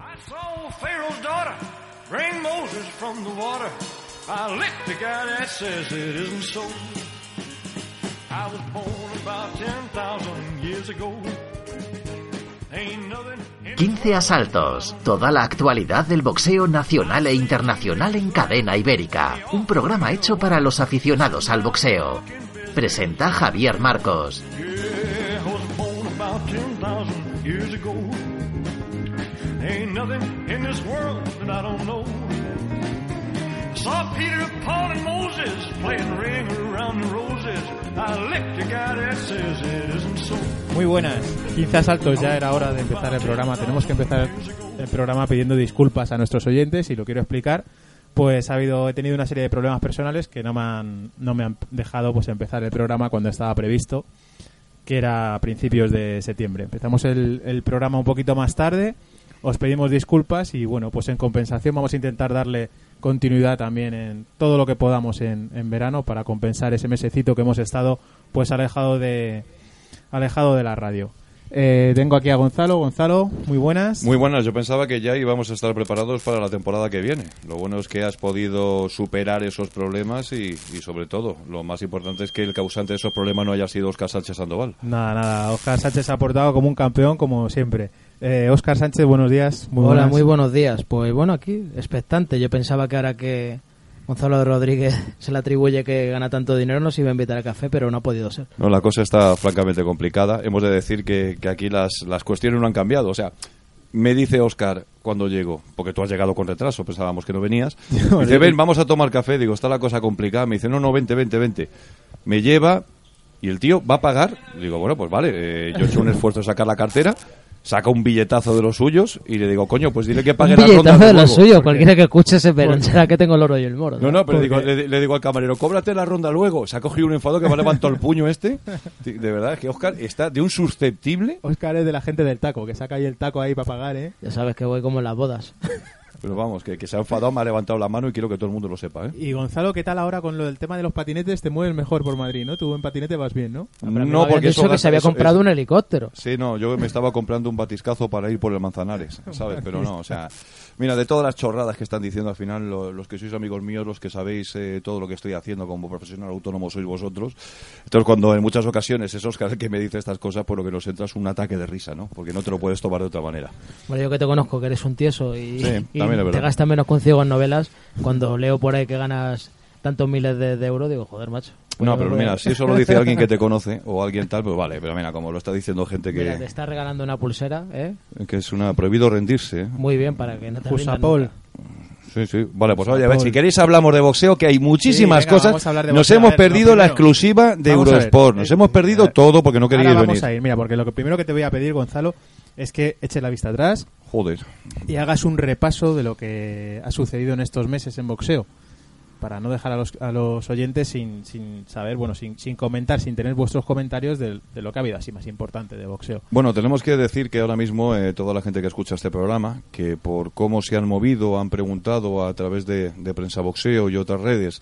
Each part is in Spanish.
I saw Pharaoh's daughter bring Moses from the water. I licked the guy that says it isn't so. I was born about 10,000 years ago. Ain't nothing in 15 asaltos, toda la actualidad del boxeo nacional e internacional en cadena ibérica. Un programa hecho para los aficionados al boxeo. Presenta Javier Marcos. I don't know. Saw Peter, Paul, and Moses playing ring around the roses. I licked the guy that says it isn't so. Muy buenas, 15 asaltos, ya era hora de empezar el programa. Tenemos que empezar el programa pidiendo disculpas a nuestros oyentes y lo quiero explicar. Pues ha habido, he tenido una serie de problemas personales que no me han, no me han dejado pues empezar el programa cuando estaba previsto, que era a principios de septiembre. Empezamos el, el programa un poquito más tarde, os pedimos disculpas y bueno, pues en compensación vamos a intentar darle continuidad también en todo lo que podamos en, en verano para compensar ese mesecito que hemos estado pues alejado de, alejado de la radio. Eh, tengo aquí a Gonzalo. Gonzalo, muy buenas. Muy buenas, yo pensaba que ya íbamos a estar preparados para la temporada que viene. Lo bueno es que has podido superar esos problemas y, y sobre todo, lo más importante es que el causante de esos problemas no haya sido Oscar Sánchez Sandoval. Nada, nada. Oscar Sánchez ha aportado como un campeón, como siempre. Eh, Oscar Sánchez, buenos días. Muy Hola, buenas. muy buenos días. Pues bueno, aquí, expectante. Yo pensaba que ahora que Gonzalo Rodríguez se le atribuye que gana tanto dinero nos iba a invitar a café, pero no ha podido ser. No, la cosa está francamente complicada. Hemos de decir que, que aquí las, las cuestiones no han cambiado. O sea, me dice Oscar cuando llego, porque tú has llegado con retraso, pensábamos que no venías. Me dice, ven, vamos a tomar café. Digo, está la cosa complicada. Me dice, no, no, vente, vente, vente. Me lleva y el tío va a pagar. Digo, bueno, pues vale, eh, yo he hecho un esfuerzo de sacar la cartera. Saca un billetazo de los suyos y le digo, coño, pues dile que pague Un las rondas billetazo de luego. lo suyo. Porque- Cualquiera que escuche se pensará que tengo el oro y el moro. No, no, pero Porque- digo, le, le digo al camarero, cóbrate la ronda luego. Se ha cogido un enfado que me ha levantado el puño este. De verdad, es que Oscar está de un susceptible. Oscar es de la gente del taco, que saca ahí el taco ahí para pagar, ¿eh? Ya sabes que voy como en las bodas. Pero vamos, que, que se ha enfadado, me ha levantado la mano y quiero que todo el mundo lo sepa, ¿eh? Y Gonzalo, ¿qué tal ahora con lo del tema de los patinetes? Te mueves mejor por Madrid, ¿no? Tú en patinete vas bien, ¿no? No, porque dicho eso que se había eso- comprado eso- un helicóptero. Sí, no, yo me estaba comprando un batiscazo para ir por el Manzanares, ¿sabes? Pero no, o sea, mira, de todas las chorradas que están diciendo al final, lo- los que sois amigos míos, los que sabéis eh, todo lo que estoy haciendo como profesional autónomo sois vosotros. Entonces, cuando en muchas ocasiones es Oscar el que me dice estas cosas, por lo que nos entra es un ataque de risa, ¿no? Porque no te lo puedes tomar de otra manera. Bueno, yo que te conozco, que eres un tieso y, Sí, te gastas menos con ciego en novelas, cuando leo por ahí que ganas tantos miles de, de euros, digo, joder, macho. No, Pues pero voy a- mira, si eso lo dice alguien que te conoce o alguien tal, pues vale, pero mira, como lo está diciendo gente Mira, te que, está regalando una pulsera, ¿eh? que es una prohibido rendirse, ¿eh? Muy bien, para que no te rindas nunca. Sí, sí. Vale, pues oye, a ver, si queréis hablamos de boxeo, que hay muchísimas venga, cosas. vamos a hablar de Nos boxeo. hemos A ver, perdido la primero. exclusiva de Vamos. Eurosport. Nos Eh, hemos perdido eh, todo porque no queríais Ahora vamos venir. a ir, mira, porque lo que primero que te voy a pedir, Gonzalo, es que eches la vista atrás Joder. y hagas un repaso de lo que ha sucedido en estos meses en boxeo. Para no dejar a los, a los oyentes sin, sin saber, bueno, sin, sin comentar, sin tener vuestros comentarios de, de lo que ha habido así más importante de boxeo. Bueno, tenemos que decir que ahora mismo eh, toda la gente que escucha este programa, que por cómo se han movido, han preguntado a través de, de Prensa Boxeo y otras redes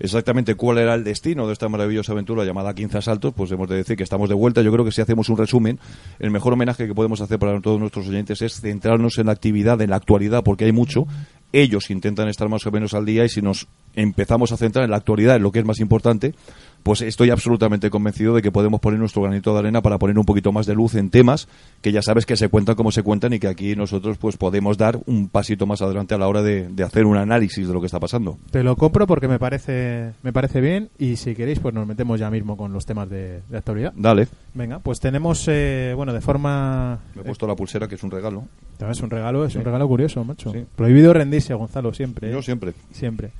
exactamente cuál era el destino de esta maravillosa aventura llamada 15 Asaltos, pues hemos de decir que estamos de vuelta. Yo creo que si hacemos un resumen, el mejor homenaje que podemos hacer para todos nuestros oyentes es centrarnos en la actividad, en la actualidad, porque hay mucho. Ellos intentan estar más o menos al día y si nos empezamos a centrar en la actualidad, en lo que es más importante, pues estoy absolutamente convencido de que podemos poner nuestro granito de arena para poner un poquito más de luz en temas que ya sabes que se cuentan como se cuentan y que aquí nosotros pues podemos dar un pasito más adelante a la hora de, de hacer un análisis de lo que está pasando. Te lo compro porque me parece, me parece bien y si queréis pues nos metemos ya mismo con los temas de, de actualidad. Dale, Venga, pues tenemos, eh, bueno, de forma... me he puesto la pulsera que es un regalo. eh, es un regalo, es un regalo curioso, macho. Sí. Prohibido rendirse, Gonzalo, siempre. ¿eh? Yo siempre. Siempre.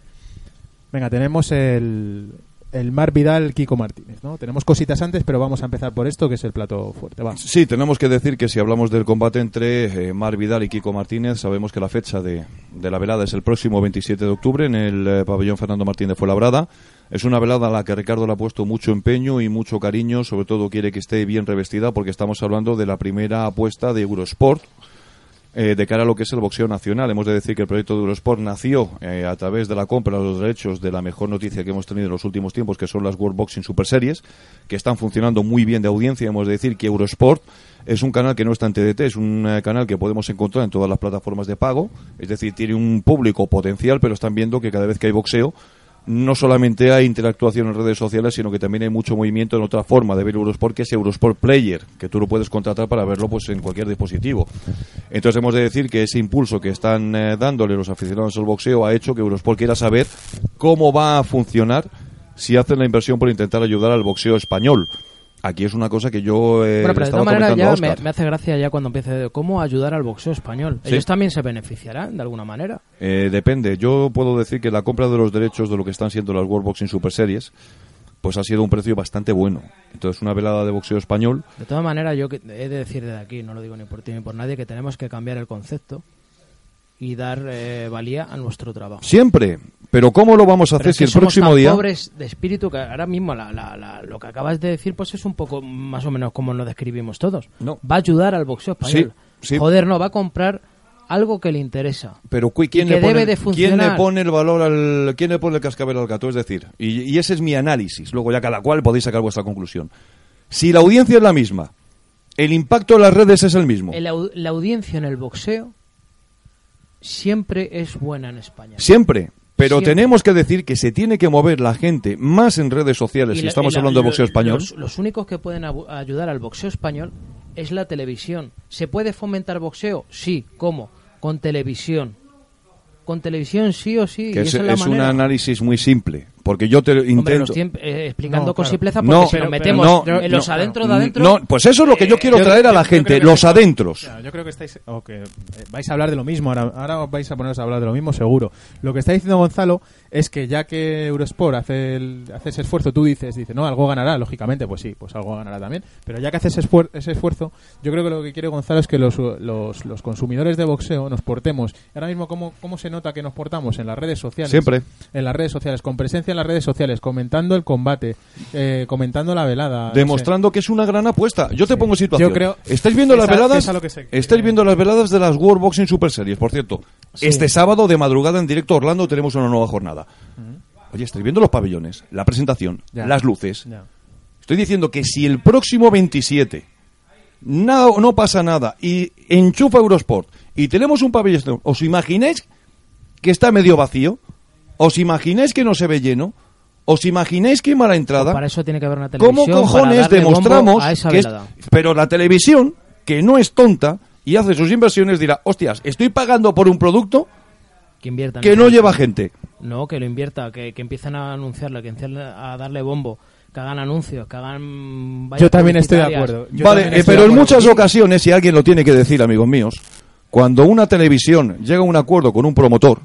Venga, tenemos el, el Mar Vidal Kiko Martínez, ¿no? Tenemos cositas antes, pero vamos a empezar por esto, que es el plato fuerte. Va. Sí, tenemos que decir que si hablamos del combate entre eh, Mar Vidal y Kiko Martínez, sabemos que la fecha de, la velada es el próximo 27 de octubre en el eh, pabellón Fernando Martín de Fuenlabrada. Es una velada a la que Ricardo le ha puesto mucho empeño y mucho cariño, sobre todo quiere que esté bien revestida porque estamos hablando de la primera apuesta de Eurosport eh, de cara a lo que es el boxeo nacional. Hemos de decir que el proyecto de Eurosport nació eh, a través de la compra de los derechos de la mejor noticia que hemos tenido en los últimos tiempos, que son las World Boxing Super Series, que están funcionando muy bien de audiencia. Hemos de decir que Eurosport es un canal que no está en TDT, es un eh, canal que podemos encontrar en todas las plataformas de pago, es decir, tiene un público potencial, pero están viendo que cada vez que hay boxeo, no solamente hay interactuación en redes sociales, sino que también hay mucho movimiento en otra forma de ver Eurosport, que es Eurosport Player, que tú lo puedes contratar para verlo pues en cualquier dispositivo. Entonces hemos de decir que ese impulso que están eh, dándole los aficionados al boxeo ha hecho que Eurosport quiera saber cómo va a funcionar si hacen la inversión por intentar ayudar al boxeo español. Aquí es una cosa que yo eh, Bueno, pero de todas maneras ya me, hace gracia ya cuando empiece de cómo ayudar al boxeo español. Sí. Ellos también se beneficiarán de alguna manera. Eh, depende. Yo puedo decir que la compra de los derechos de lo que están siendo las World Boxing Super Series, pues ha sido un precio bastante bueno. Entonces, una velada de boxeo español, De todas maneras, yo he de decir desde aquí, no lo digo ni por ti ni por nadie, que tenemos que cambiar el concepto y dar eh, valía a nuestro trabajo. siempre. Pero ¿cómo lo vamos a hacer si el somos próximo tan día... pobres de espíritu que ahora mismo la- la- la- lo que acabas de decir pues es un poco más o menos como lo describimos todos. No. Va a ayudar al boxeo español. Sí, sí. Joder, no, va a comprar algo que le interesa. Pero ¿quién, que le pone, debe de ¿quién funcionar. le pone el valor al... ¿Quién le pone el cascabel al gato? Es decir, y, y ese es mi análisis. Luego ya cada cual podéis sacar vuestra conclusión. Si la audiencia es la misma, el impacto en las redes es el mismo. El la audiencia en el boxeo siempre es buena en España. Siempre. Pero Siempre. tenemos que decir que se tiene que mover la gente más en redes sociales Y si la- estamos y la- hablando de boxeo español. Los, los únicos que pueden ayudar al boxeo español es la televisión. ¿Se puede fomentar boxeo? Sí. ¿Cómo? Con televisión. Con televisión sí o sí. que y es, esa es la es un análisis muy simple. Porque yo te Hombre, intento... lo estoy eh, explicando No, con claro. simpleza porque No, si pero- nos metemos no, en los no, adentro de adentro... No, pues eso es lo que yo quiero Yo- traer a la yo gente, los adentros. Claro, yo creo que estáis o que eh, vais a hablar de lo mismo ahora, ahora os vais a poneros a hablar de lo mismo seguro. Lo que está diciendo Gonzalo es que ya que Eurosport hace, el- hace ese esfuerzo, tú dices, dice, no, algo ganará, lógicamente, pues sí, pues algo ganará también. Pero ya que hace ese, esfuer- ese esfuerzo, yo creo que lo que quiere Gonzalo es que los, los, los consumidores de boxeo nos portemos. Ahora mismo, ¿cómo, ¿cómo se nota que nos portamos? En las redes sociales. Siempre. En las redes sociales, con presencia en las redes sociales, comentando el combate, eh, comentando la velada. no sé. Demostrando que es una gran apuesta. Yo te pongo situación. Yo creo- ¿Estáis viendo las veladas? lo que Estáis viendo las veladas de las World Boxing Super Series, por cierto. Este sábado de madrugada en directo a Orlando tenemos una nueva jornada. Oye, estáis viendo los pabellones, la presentación, Ya. las luces. Ya. Estoy diciendo que si el próximo 27 no, no pasa nada y enchufa Eurosport y tenemos un pabellón, ¿os imagináis que está medio vacío? ¿Os imagináis que no se ve lleno? ¿Os imagináis que hay mala entrada? Para eso tiene que haber una televisión. ¿Cómo cojones demostramos a esa que es-? Pero la televisión, que no es tonta y hace sus inversiones, dirá, hostias, estoy pagando por un producto Que inviertan que no eso. lleva gente. No, que lo invierta, que, que empiecen a anunciarle, que empiecen a darle bombo, que hagan anuncios, que hagan... Yo también estoy de acuerdo. Yo vale, eh, pero en muchas ocasiones, si alguien lo tiene que decir, amigos míos, cuando una televisión llega a un acuerdo con un promotor,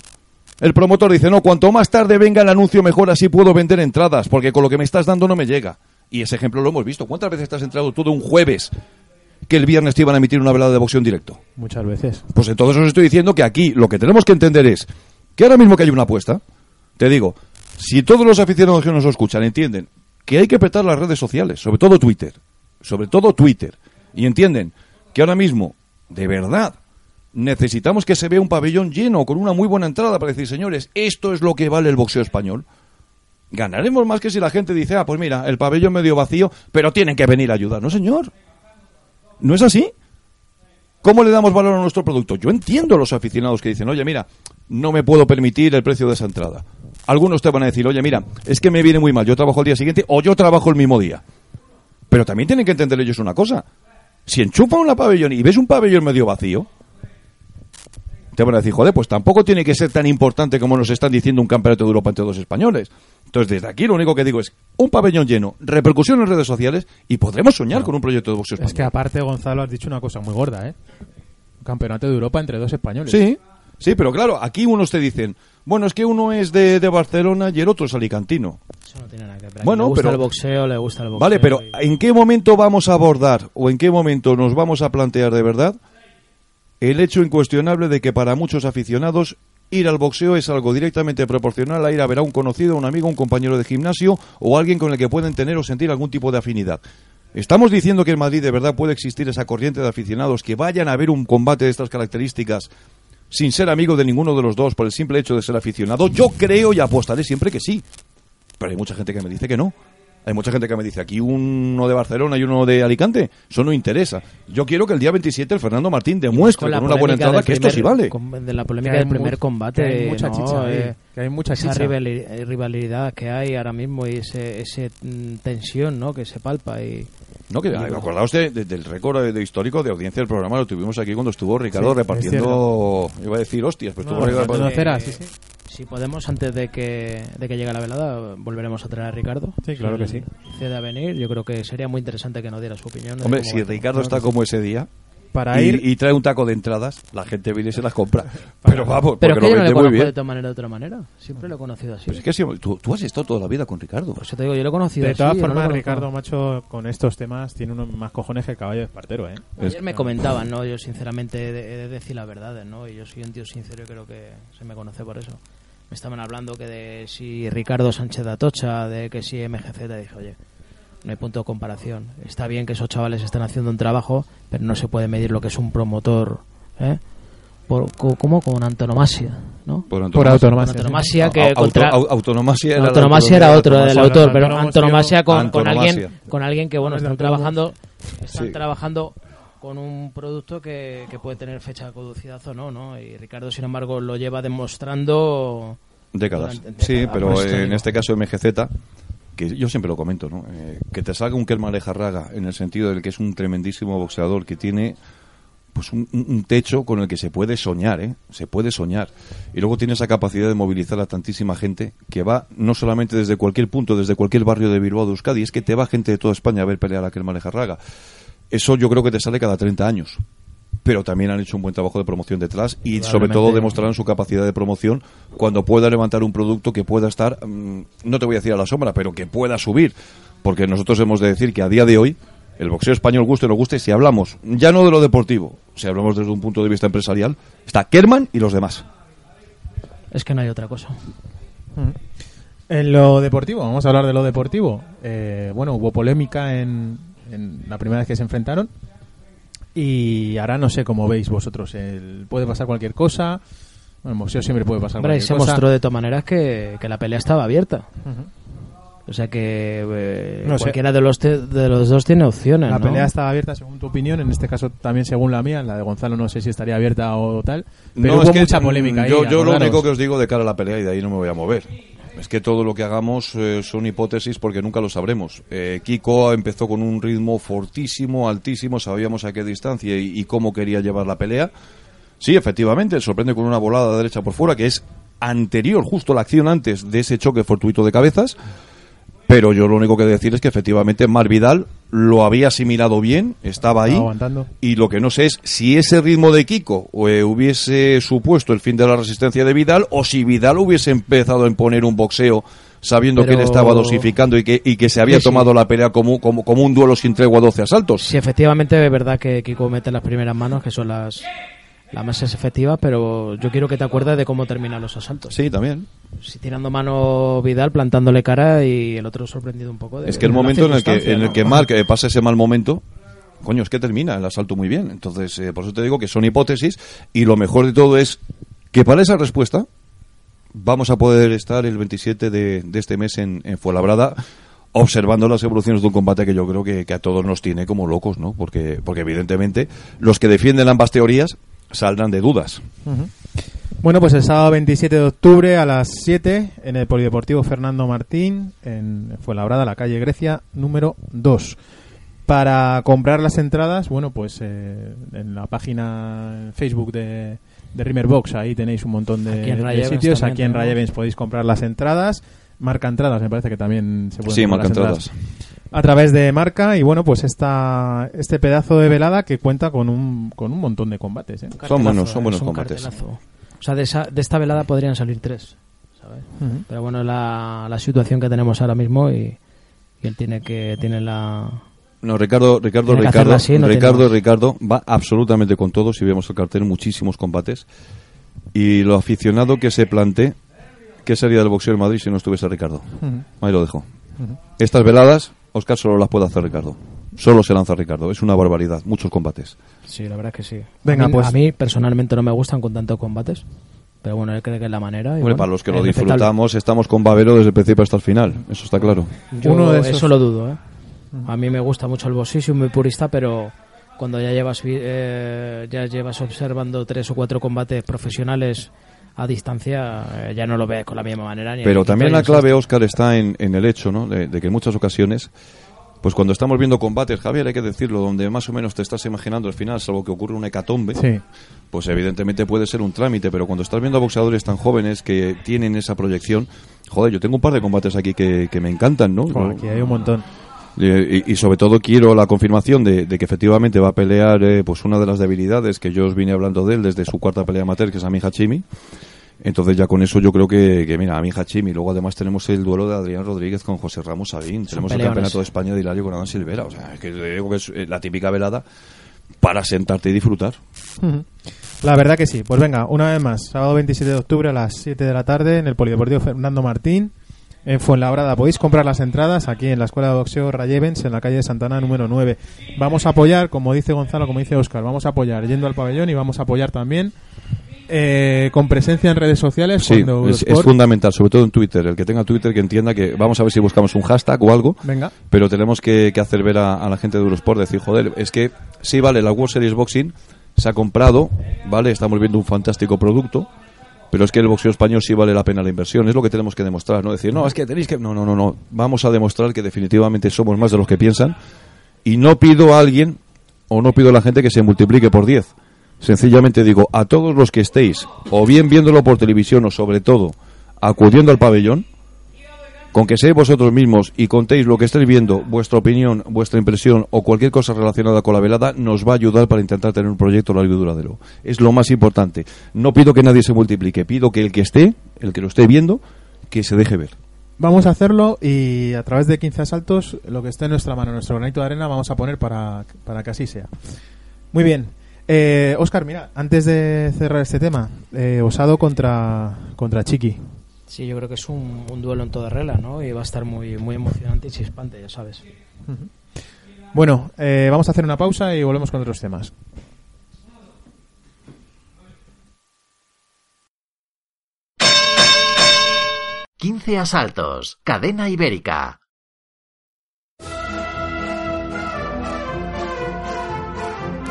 el promotor dice, no, cuanto más tarde venga el anuncio, mejor así puedo vender entradas, porque con lo que me estás dando no me llega. Y ese ejemplo lo hemos visto. ¿Cuántas veces te has entrado tú de un jueves que el viernes te iban a emitir una velada de boxeo en directo? Muchas veces. Pues entonces os estoy diciendo que aquí lo que tenemos que entender es que ahora mismo que hay una apuesta, te digo, si todos los aficionados que nos escuchan entienden que hay que petar las redes sociales, sobre todo Twitter, sobre todo Twitter, y entienden que ahora mismo, de verdad, necesitamos que se vea un pabellón lleno con una muy buena entrada para decir, señores, esto es lo que vale el boxeo español. Ganaremos más que si la gente dice, ah, pues mira, el pabellón medio vacío, pero tienen que venir a ayudar. No, señor. ¿No es así? ¿Cómo le damos valor a nuestro producto? Yo entiendo a los aficionados que dicen, oye, mira, no me puedo permitir el precio de esa entrada. Algunos te van a decir, oye, mira, es que me viene muy mal, yo trabajo el día siguiente o yo trabajo el mismo día. Pero también tienen que entender ellos una cosa. Si enchufan una pabellón y ves un pabellón medio vacío, te van a decir, joder, pues tampoco tiene que ser tan importante como nos están diciendo un campeonato de Europa entre dos españoles. Entonces, desde aquí lo único que digo es un pabellón lleno, repercusión en redes sociales y podremos soñar con un proyecto de boxeo español. Es que aparte, Gonzalo, has dicho una cosa muy gorda, ¿eh? Un campeonato de Europa entre dos españoles. Sí, sí, pero claro, aquí unos te dicen, bueno, es que uno es de, de Barcelona y el otro es alicantino. Eso no tiene nada que ver. Bueno, le gusta pero- el boxeo, le gusta el boxeo. Vale, pero y- ¿en qué momento vamos a abordar o en qué momento nos vamos a plantear de verdad el hecho incuestionable de que para muchos aficionados ir al boxeo es algo directamente proporcional a ir a ver a un conocido, un amigo, un compañero de gimnasio o alguien con el que pueden tener o sentir algún tipo de afinidad? ¿Estamos diciendo que en Madrid de verdad puede existir esa corriente de aficionados que vayan a ver un combate de estas características sin ser amigo de ninguno de los dos por el simple hecho de ser aficionado? Yo creo y apostaré siempre que sí. Pero hay mucha gente que me dice que no. Hay mucha gente que me dice aquí uno de Barcelona y uno de Alicante. Eso no interesa. Yo quiero que el día 27 el Fernando Martín demuestre con una buena entrada que esto sí vale. con- De la polémica del primer combate. que hay mucha ¿no? chicha ahí, Eh, que hay mucha esa chicha. eh, rivalidad que hay ahora mismo y ese, ese mm, tensión ¿no? que se palpa. y No, que acordaos de- de- del récord de, de histórico de audiencia del programa, lo tuvimos aquí cuando estuvo Ricardo Sí, es repartiendo, iba a decir hostias, pero No, estuvo Ricardo sí. Si podemos, antes de que, de que llegue la velada, volveremos a traer a Ricardo. Sí, claro que sí. Cede a venir. Yo creo que sería muy interesante que nos diera su opinión. Hombre, cómo si va. Ricardo está como ese día Para y, ir, y trae un taco de entradas, la gente viene y se las compra. Pero vamos, Pero es porque que yo lo no vende muy bien. de otra manera, de otra manera. Siempre lo he conocido así. Pues es que sí, tú, tú has estado toda la vida con Ricardo. Por eso te digo, yo lo he conocido de todas yo no lo formas. Ricardo Macho con estos temas tiene unos más cojones que el caballo de Espartero, ¿eh? Ayer me comentaban, ¿no? Yo sinceramente he de, he de decir la verdad, ¿no? Y yo soy un tío sincero y creo que se me conoce por eso. Me estaban hablando que de si Ricardo Sánchez de Atocha, de que si MGZ, dije, oye, no hay punto de comparación. Está bien que esos chavales están haciendo un trabajo, pero no se puede medir lo que es un promotor, ¿eh? Por, co- ¿Cómo? Con antonomasia, ¿no? Por Por antonomasia. antonomasia que contra... autonomasia era, Autonomasia era otro del autor, pero Antonomasia- antonomasia con, con alguien con alguien que bueno están trabajando están Sí. trabajando con un producto que, que puede tener fecha de caducidad o no, ¿no? Y Ricardo, sin embargo, lo lleva demostrando décadas. Durante Sí, décadas, pero por eso en digo. este caso MGZ, que yo siempre lo comento, ¿no? Eh, que te salga un Kerman Lejarraga en el sentido del que es un tremendísimo boxeador que tiene pues un, un- techo con el que se puede soñar, ¿eh? Se puede soñar. Y luego tiene esa capacidad de movilizar a tantísima gente que va no solamente desde cualquier punto, desde cualquier barrio de Bilbao de Euskadi, es que te va gente de toda España a ver pelear a Kerman Lejarraga. Eso yo creo que te sale cada 30 años. Pero también han hecho un buen trabajo de promoción detrás y sobre todo demostrarán su capacidad de promoción cuando pueda levantar un producto que pueda estar, mm, no te voy a decir a la sombra, pero que pueda subir. Porque nosotros hemos de decir que a día de hoy el boxeo español guste o no guste, si hablamos ya no de lo deportivo, si hablamos desde un punto de vista empresarial, está Kerman y los demás. es que no hay otra cosa. En lo deportivo, vamos a hablar de lo deportivo. Eh, bueno, hubo polémica en, en la primera vez que se enfrentaron. Y ahora no sé cómo veis vosotros. El, puede pasar cualquier cosa. Bueno, en boxeo siempre puede pasar Hombre, cualquier se cosa. mostró de todas maneras que, que la pelea estaba abierta. O sea que eh, No sé. cualquiera de los te- de los dos tiene opciones, La ¿no? pelea estaba abierta según tu opinión, en este caso también según la mía. La de Gonzalo no sé si estaría abierta o tal. Pero No, hubo es que, mucha polémica ahí. Yo, lo único que os digo de cara a la pelea y de ahí no me voy a mover. Es que todo lo que hagamos eh, son hipótesis porque nunca lo sabremos. Eh, Kiko empezó con un ritmo fortísimo, altísimo, sabíamos a qué distancia y, y cómo quería llevar la pelea. Sí, efectivamente, sorprende con una volada derecha por fuera que es anterior, justo la acción antes de ese choque fortuito de cabezas. Pero yo lo único que decir es que efectivamente Mar Vidal lo había asimilado bien, estaba ahí. Aguantando. Y lo que no sé es si ese ritmo de Kiko eh, hubiese supuesto el fin de la resistencia de Vidal o si Vidal hubiese empezado a imponer un boxeo sabiendo que él estaba dosificando y que, y que se había Sí, sí. tomado la pelea como, como, como un duelo sin tregua 12 asaltos. Sí, efectivamente es verdad que Kiko mete las primeras manos, que son las, las más efectivas, pero yo quiero que te acuerdes de cómo terminan los asaltos. Sí, también. Si tirando mano Vidal, plantándole cara y el otro sorprendido un poco. De, Es que el la momento en el que, en el que Mark eh, pasa ese mal momento, coño, es que termina el asalto muy bien. Entonces, eh, por eso te digo que son hipótesis y lo mejor de todo es que para esa respuesta vamos a poder estar el 27 de, de este mes en, en Fuenlabrada observando las evoluciones de un combate que yo creo que, que a todos nos tiene como locos, ¿no? Porque, porque evidentemente los que defienden ambas teorías saldrán de dudas. Bueno, pues el sábado 27 de octubre a las 7 en el Polideportivo Fernando Martín, en Fuenlabrada, la calle Grecia, número 2. Para comprar las entradas, bueno, pues eh, en la página en Facebook de, de Rimmerbox, ahí tenéis un montón de, sitios. también Aquí en. Rayevens podéis comprar las entradas. Marca entradas, me parece que también se pueden Sí, comprar marca las entradas. A través de marca y bueno pues esta este pedazo de velada que cuenta con un con un montón de combates ¿eh? Son buenos- son buenos es un combates. cartelazo. O sea, de, esa- de esta velada podrían salir tres, ¿sabes? Pero bueno, la, la situación que tenemos ahora mismo y, y él tiene que tiene la No, Ricardo, Ricardo, Ricardo, así, no Ricardo, tiene. Ricardo va absolutamente con todo. Si vemos el cartel, muchísimos combates. Y lo aficionado que se plantee, ¿qué sería del boxeo en Madrid si no estuviese Ricardo? Ahí lo dejo. Estas veladas, Oscar solo las puede hacer Ricardo. Solo se lanza Ricardo. Es una barbaridad. Muchos combates. Sí, la verdad es que sí. Venga, a mí, pues- A mí personalmente no me gustan con tantos combates. Pero bueno, él cree que es la manera. y Hombre, bueno, para los que lo disfrutamos, estamos con Babero desde el principio hasta el final. Eso está claro. Yo Uno de esos- Eso lo dudo, ¿eh? A mí me gusta mucho el boxeo, soy muy purista, pero cuando ya llevas, vi- eh, ya llevas observando tres o cuatro combates profesionales a distancia, eh, ya no lo ves con la misma manera. ni Pero también la clave, Oscar, está en, en el hecho ¿no? de, de que en muchas ocasiones, pues cuando estamos viendo combates, Javier, hay que decirlo, donde más o menos te estás imaginando el final, salvo que ocurre una hecatombe, Sí. pues evidentemente puede ser un trámite, pero cuando estás viendo a boxeadores tan jóvenes que tienen esa proyección, joder, yo tengo un par de combates aquí que, que me encantan, ¿no? Joder, aquí hay un montón. Eh, Y, y sobre todo quiero la confirmación de, de que efectivamente va a pelear eh, pues una de las debilidades que yo os vine hablando de él desde su cuarta pelea amateur, que es Ami Hachimi. Entonces ya con eso yo creo que, que mira, Ami Hachimi. Luego además tenemos el duelo de Adrián Rodríguez con José Ramos Sabín. Tenemos el peleones. campeonato de España de Hilario con Adán Silvera. O sea, es que digo que es eh, la típica velada para sentarte y disfrutar. La verdad que sí. Pues venga, una vez más, sábado 27 de octubre a las 7 de la tarde en el Polideportivo Fernando Martín, en Fuenlabrada. Podéis comprar las entradas aquí en la Escuela de Boxeo Rayevens, en la calle de Santana número 9. Vamos a apoyar, como dice Gonzalo, como dice Oscar, vamos a apoyar yendo al pabellón y vamos a apoyar también eh, con presencia en redes sociales. Sí, cuando es, fundamental, sobre todo en Twitter. El que tenga Twitter que entienda que vamos a ver si buscamos un hashtag o algo. Venga. pero tenemos que, que hacer ver a, a la gente de Eurosport, decir, joder, es que sí, vale, la World Series Boxing se ha comprado, vale, estamos viendo un fantástico producto, pero es que el boxeo español sí vale la pena la inversión, es lo que tenemos que demostrar, ¿no? Decir, no, es que tenéis que... No, no, no, no, vamos a demostrar que definitivamente somos más de los que piensan y no pido a alguien o no pido a la gente que se multiplique por 10. Sencillamente digo, a todos los que estéis, o bien viéndolo por televisión o sobre todo acudiendo al pabellón, con que seáis vosotros mismos y contéis lo que estáis viendo, vuestra opinión, vuestra impresión o cualquier cosa relacionada con la velada, nos va a ayudar para intentar tener un proyecto largo y duradero. Es lo más importante. No pido que nadie se multiplique, pido que el que esté, el que lo esté viendo, que se deje ver. Vamos a hacerlo y a través de 15 asaltos, lo que esté en nuestra mano, nuestro granito de arena, vamos a poner para, para que así sea. Muy bien. Eh, Oscar, mira, antes de cerrar este tema, eh, Osado contra, contra Chiqui. Sí, yo creo que es un, un duelo en toda regla, ¿no? Y va a estar muy, muy emocionante y chispante, ya sabes. Bueno, eh, vamos a hacer una pausa y volvemos con otros temas. Quince asaltos. Cadena ibérica.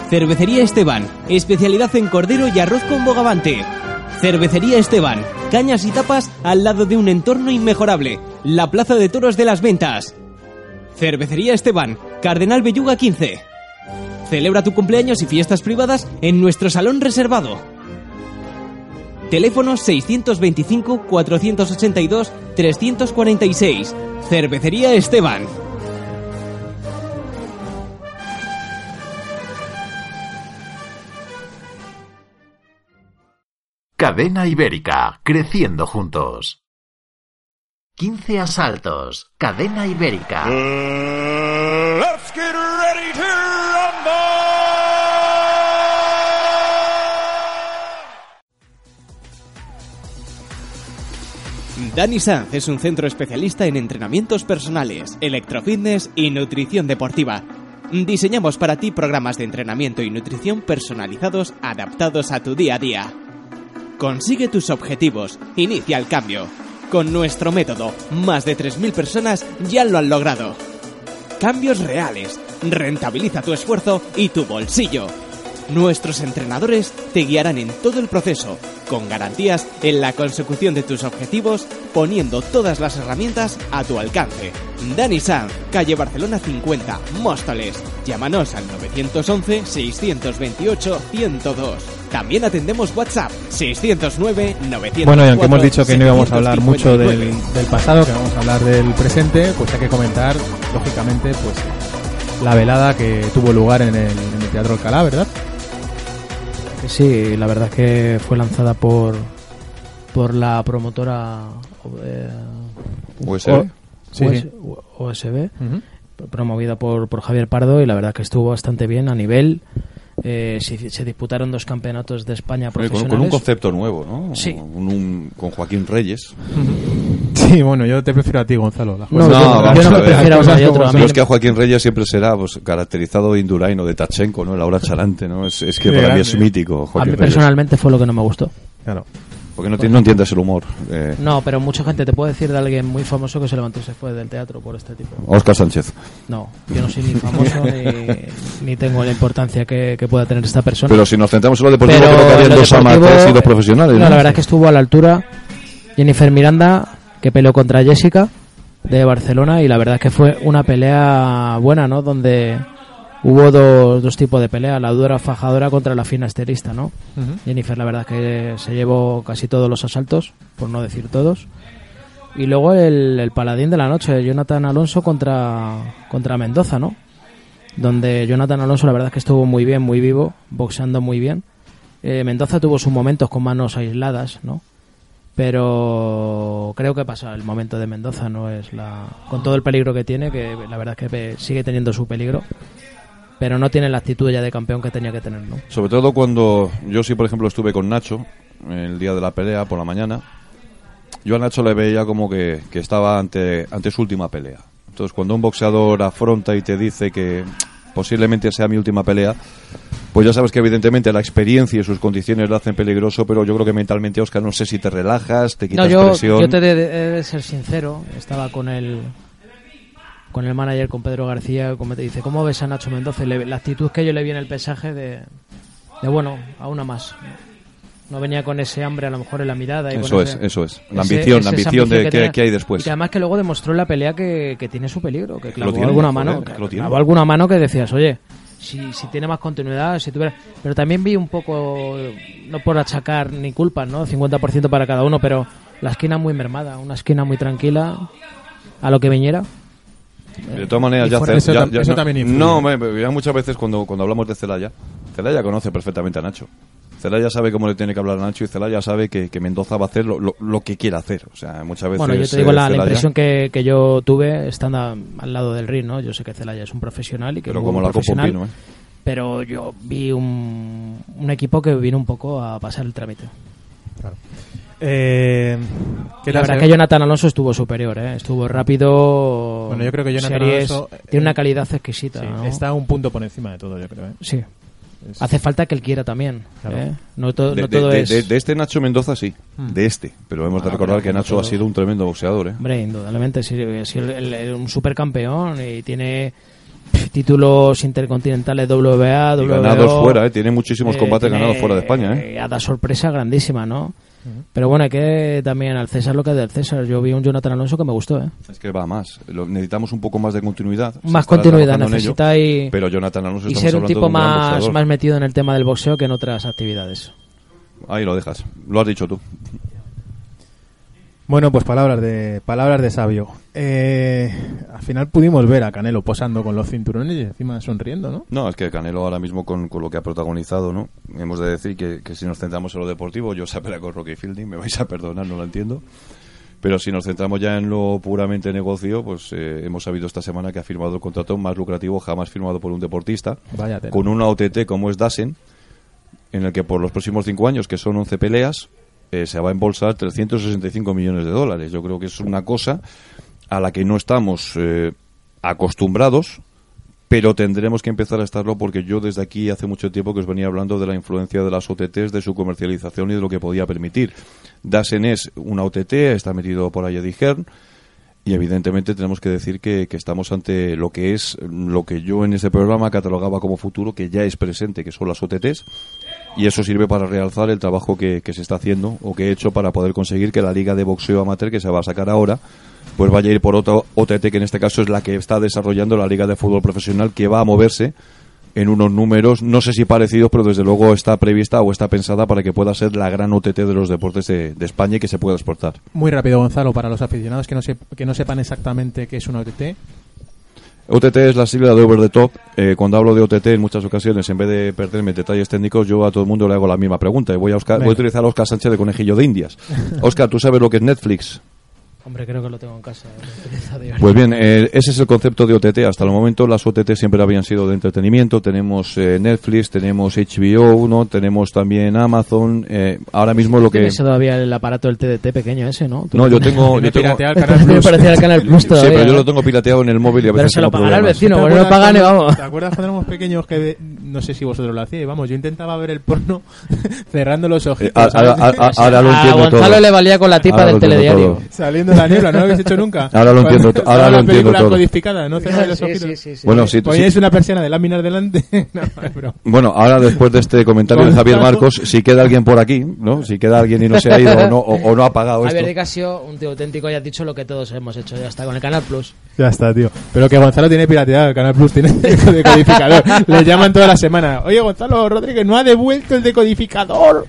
Cervecería Esteban, especialidad en cordero y arroz con bogavante. Cervecería Esteban, cañas y tapas al lado de un entorno inmejorable, la Plaza de Toros de las Ventas. Cervecería Esteban, Cardenal Belluga 15. Celebra tu cumpleaños y fiestas privadas en nuestro salón reservado. Teléfono 625-482-346. Cervecería Esteban. Cadena ibérica. Creciendo juntos. Quince asaltos. Cadena ibérica. Let's get ready to rumble! Dani Sanz es un centro especialista en entrenamientos personales, electrofitness y nutrición deportiva. Diseñamos para ti programas de entrenamiento y nutrición personalizados adaptados a tu día a día. Consigue tus objetivos, inicia el cambio. Con nuestro método, más de 3.000 personas ya lo han logrado. Cambios reales, rentabiliza tu esfuerzo y tu bolsillo. Nuestros entrenadores te guiarán en todo el proceso, con garantías en la consecución de tus objetivos, poniendo todas las herramientas a tu alcance. Dani Sanz, calle Barcelona 50, Móstoles. Llámanos al 911-628-102. También atendemos WhatsApp 609 900 Bueno, y aunque hemos dicho que no íbamos a hablar mucho del, del pasado, que vamos a hablar del presente, pues hay que comentar, lógicamente, pues la velada que tuvo lugar en el, en el Teatro Alcalá, ¿verdad? Sí, la verdad es que fue lanzada por por la promotora eh, O- eh, Sí, OS- sí. OSB, promovida por, por Javier Pardo y la verdad que estuvo bastante bien a nivel. Eh, se, se disputaron dos campeonatos de España Oye, con, profesionales. con un concepto nuevo, ¿no? Sí. Un- un- con Joaquín Reyes. Sí, bueno, yo te prefiero a ti, Gonzalo. las No, cosas- yo, a no me ver. prefiero a uno Cosas y otro. A mí Pero es que a Joaquín Reyes siempre será pues, caracterizado de Indurain o de Tachenko, ¿no? La hora charante, ¿no? Es, es que Qué para mí es mítico, a Joaquín mí Reyes. personalmente fue lo que no me gustó. Claro. Porque no, no entiendes el humor. Eh, No, pero mucha gente te puede decir de alguien muy famoso que se levantó y se fue del teatro por este tipo. Oscar Sánchez. No, yo no soy ni famoso ni, ni tengo la importancia que, que pueda tener esta persona. Pero si nos centramos en lo deportivo, Pero creo que había dos amateurs y dos profesionales. no, ¿no? la verdad es que estuvo a la altura Jennifer Miranda, que peleó contra Jessica de Barcelona, y la verdad es que fue una pelea buena, ¿no? Donde hubo dos, dos tipos de pelea, la dura fajadora contra la fina estilista, ¿no? Jennifer, la verdad es que se llevó casi todos los asaltos, por no decir todos. Y luego el, el paladín de la noche, Jonathan Alonso contra, contra Mendoza, ¿no? Donde Jonathan Alonso la verdad es que estuvo muy bien, muy vivo, boxeando muy bien. Eh, Mendoza tuvo sus momentos con manos aisladas, ¿no? Pero creo que pasa el momento de Mendoza, ¿no? Es la, con todo el peligro que tiene, que la verdad es que sigue teniendo su peligro, pero no tiene la actitud ya de campeón que tenía que tener, ¿no? Sobre todo cuando yo sí, por ejemplo, estuve con Nacho el día de la pelea por la mañana. Yo a Nacho le veía como que, que estaba ante, ante su última pelea. Entonces, cuando un boxeador afronta y te dice que posiblemente sea mi última pelea, pues ya sabes que evidentemente la experiencia y sus condiciones lo hacen peligroso, pero yo creo que mentalmente, Oscar, no sé si te relajas, te quitas No, yo, presión. yo te he de, de ser sincero. Estaba con el con el manager, con Pedro García, como te dice, ¿cómo ves a Nacho Mendoza? La actitud que yo le vi en el pesaje de, de bueno, a una más. No venía con ese hambre a lo mejor en la mirada. Y Eso es, ese- eso es. La ambición, ese- la ambición de que qué hay después. Y que además que luego demostró en la pelea que, que tiene su peligro, que clavó tiene, alguna joder, mano, que que lo tiene. clavó alguna mano que decías, oye, si, si tiene más continuidad, si tuviera... Pero también vi un poco, no por achacar ni culpas, ¿no? 50% para cada uno, pero la esquina muy mermada, una esquina muy tranquila, a lo que viniera. De todas maneras, ya, eso ya- tam- ya- eso no, también influye. No, me- muchas veces cuando, cuando hablamos de Celaya, Celaya conoce perfectamente a Nacho. Celaya sabe cómo le tiene que hablar a Nacho y Celaya sabe que, que Mendoza va a hacer lo, lo- lo que quiera hacer. O sea, muchas veces. Bueno, yo te digo eh, la, impresión que, que yo tuve estando a- al lado del ring, ¿no? Yo sé que Celaya es un profesional y que Pero es como un la copa un profesional, pino, ¿eh? pero yo vi un, un equipo que vino un poco a pasar el trámite. Eh, ¿qué La verdad que Jonathan Alonso estuvo superior, ¿eh? estuvo rápido. Bueno, yo creo que Jonathan series, Alonso, tiene una eh, calidad exquisita. sí, ¿no? está un punto por encima de todo, yo creo. ¿eh? Sí. Es- Hace falta que él quiera también. Claro. ¿eh? No, to- De, no de- todo de- es. de- de este Nacho Mendoza sí, Hmm. de este. Pero hemos de Ah, recordar que Nacho ha sido un tremendo boxeador. ¿eh? Hombre, indudablemente. El- el- un supercampeón y tiene títulos intercontinentales WBA, Y WBO, ganados fuera, ¿eh? tiene muchísimos eh, combates tiene, ganados fuera de España. ¿eh? eh, Ha dado sorpresa grandísima, ¿no? Pero bueno, hay que también al César lo que es del César. Yo vi un Jonathan Alonso que me gustó, ¿eh? Es que va más. Lo- necesitamos un poco más de continuidad. Más continuidad ello, necesita y, Pero Jonathan Alonso y ser un tipo un más, más metido en el tema del boxeo que en otras actividades. Ahí lo dejas. Lo has dicho tú. Bueno, pues palabras de palabras de sabio. Eh, al final pudimos ver a Canelo posando con los cinturones y encima sonriendo, ¿no? No, es que Canelo ahora mismo con, con lo que ha protagonizado, ¿no? Hemos de decir que, que si nos centramos en lo deportivo, yo sabía con Rocky Fielding, me vais a perdonar, no lo entiendo. Pero si nos centramos ya en lo puramente negocio, pues eh, hemos sabido esta semana que ha firmado el contrato más lucrativo jamás firmado por un deportista, Vaya tela. con una OTT como es Dasen, en el que por los próximos cinco años, que son 11 peleas, eh, se va a embolsar 365 millones de dólares. Yo creo que es una cosa a la que no estamos eh, acostumbrados, pero tendremos que empezar a estarlo porque yo desde aquí hace mucho tiempo que os venía hablando de la influencia de las OTTs, de su comercialización y de lo que podía permitir. Dasen es una OTT, está metido por ahí Eddie y evidentemente tenemos que decir que, que estamos ante lo que es lo que yo en ese programa catalogaba como futuro, que ya es presente, que son las OTTs, y eso sirve para realzar el trabajo que, que se está haciendo o que he hecho para poder conseguir que la liga de boxeo amateur que se va a sacar ahora, pues vaya a ir por otra OTT que en este caso es la que está desarrollando la liga de fútbol profesional que va a moverse en unos números, no sé si parecidos, pero desde luego está prevista o está pensada para que pueda ser la gran OTT de los deportes de, de España y que se pueda exportar. Muy rápido, Gonzalo, para los aficionados que no, se- que no sepan exactamente qué es una OTT. OTT es la sigla de Over the Top. Eh, cuando hablo de OTT, en muchas ocasiones, en vez de perderme detalles técnicos, yo a todo el mundo le hago la misma pregunta. Y voy a, Oscar- voy a utilizar a Oscar Sánchez de Conejillo de Indias. Oscar, ¿tú sabes lo que es Netflix? Hombre, creo que lo tengo en casa. eh, a. Pues bien, eh, ese es el concepto de OTT. Hasta el momento las OTT siempre habían sido de entretenimiento. Tenemos eh, Netflix, tenemos HBO, ¿no? tenemos también Amazon. eh, ahora mismo lo que... Tienes todavía el aparato del TDT pequeño ese, ¿no? No, yo tengo... Me Yo tengo el Canal Plus. el Canal Plus sí, todavía. pero yo lo tengo pirateado en el móvil y a Pero veces se lo pagará el vecino, ¿Te bueno, no pagan vamos. ¿Te acuerdas cuando éramos pequeños que no sé si vosotros lo hacíais? Vamos, yo intentaba ver el porno cerrando los Eh, a- a- a- a- ahora lo A entiendo Gonzalo todo. le valía con la tipa Ahora del telediario. Saliendo de la niebla, ¿no lo habéis hecho nunca? Ahora lo entiendo to- ahora lo entiendo película todo. codificada, ¿no? Cerráis los Sí, ojitos. sí, sí, sí. Bueno, sí, Poníais sí. una persiana de láminas delante. no, es broma. Bueno, ahora después de este comentario de Javier. Marcos, si queda alguien por aquí, ¿no? Si queda alguien y no se ha ido o no, o, o no ha pagado Javier esto. de Casio, un tío auténtico, y has dicho lo que todos hemos hecho ya está con el Canal Plus. Ya está, tío. Pero que Gonzalo tiene pirateado, el Canal Plus tiene decodificador. Le llaman toda la semana. Oye, Gonzalo Rodríguez, no ha devuelto el decodificador.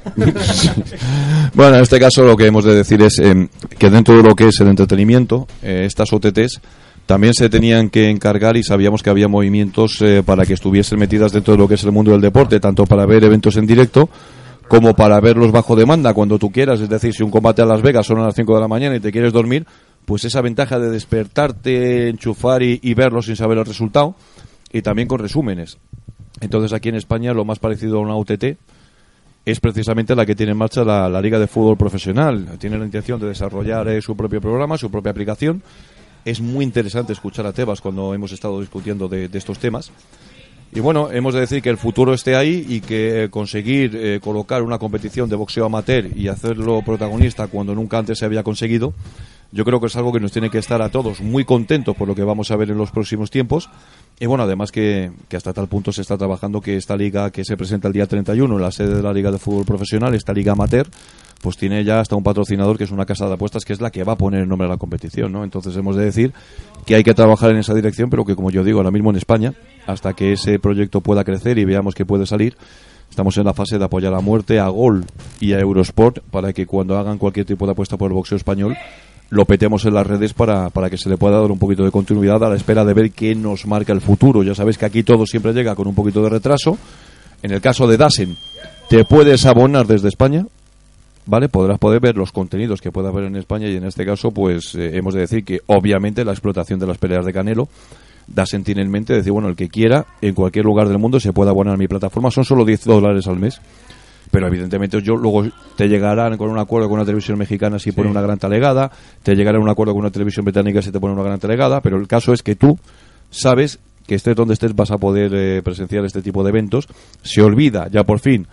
Bueno, en este caso lo que hemos de decir es eh, que dentro de lo que es el entretenimiento, eh, estas OTTs también se tenían que encargar y sabíamos que había movimientos eh, para que estuviesen metidas dentro de lo que es el mundo del deporte, tanto para ver eventos en directo como para verlos bajo demanda cuando tú quieras. Es decir, si un combate a Las Vegas son a las 5 de la mañana y te quieres dormir, pues esa ventaja de despertarte, enchufar y, y verlo sin saber el resultado y también con resúmenes. Entonces aquí en España lo más parecido a una OTT es precisamente la que tiene en marcha la, Liga de Fútbol Profesional. Tiene la intención de desarrollar eh, su propio programa, su propia aplicación. Es muy interesante escuchar a Tebas cuando hemos estado discutiendo de, de estos temas. Y bueno, hemos de decir que el futuro esté ahí y que eh, conseguir eh, colocar una competición de boxeo amateur y hacerlo protagonista cuando nunca antes se había conseguido, yo creo que es algo que nos tiene que estar a todos muy contentos por lo que vamos a ver en los próximos tiempos. Y bueno, además que, que hasta tal punto se está trabajando que esta liga que se presenta el día 31 en la sede de la Liga de Fútbol Profesional, esta liga amateur, pues tiene ya hasta un patrocinador que es una casa de apuestas que es la que va a poner el nombre a la competición, ¿no? Entonces hemos de decir que hay que trabajar en esa dirección, pero que como yo digo, ahora mismo en España, hasta que ese proyecto pueda crecer y veamos que puede salir, estamos en la fase de apoyar a muerte a Gol y a Eurosport para que cuando hagan cualquier tipo de apuesta por el boxeo español lo petemos en las redes para, para que se le pueda dar un poquito de continuidad a la espera de ver qué nos marca el futuro. Ya sabéis que aquí todo siempre llega con un poquito de retraso. En el caso de Dasen, te puedes abonar desde España, ¿vale? Podrás poder ver los contenidos que pueda haber en España y en este caso, pues eh, hemos de decir que obviamente la explotación de las peleas de Canelo Dasen tiene en mente decir, bueno, el que quiera en cualquier lugar del mundo se puede abonar a mi plataforma, son solo 10 dólares al mes. Pero evidentemente yo luego te llegarán con un acuerdo con una televisión mexicana si pone una gran talegada, te llegará un acuerdo con una televisión británica si te pone una gran talegada, pero el caso es que tú sabes que estés donde estés vas a poder eh, presenciar este tipo de eventos. Se olvida ya por fin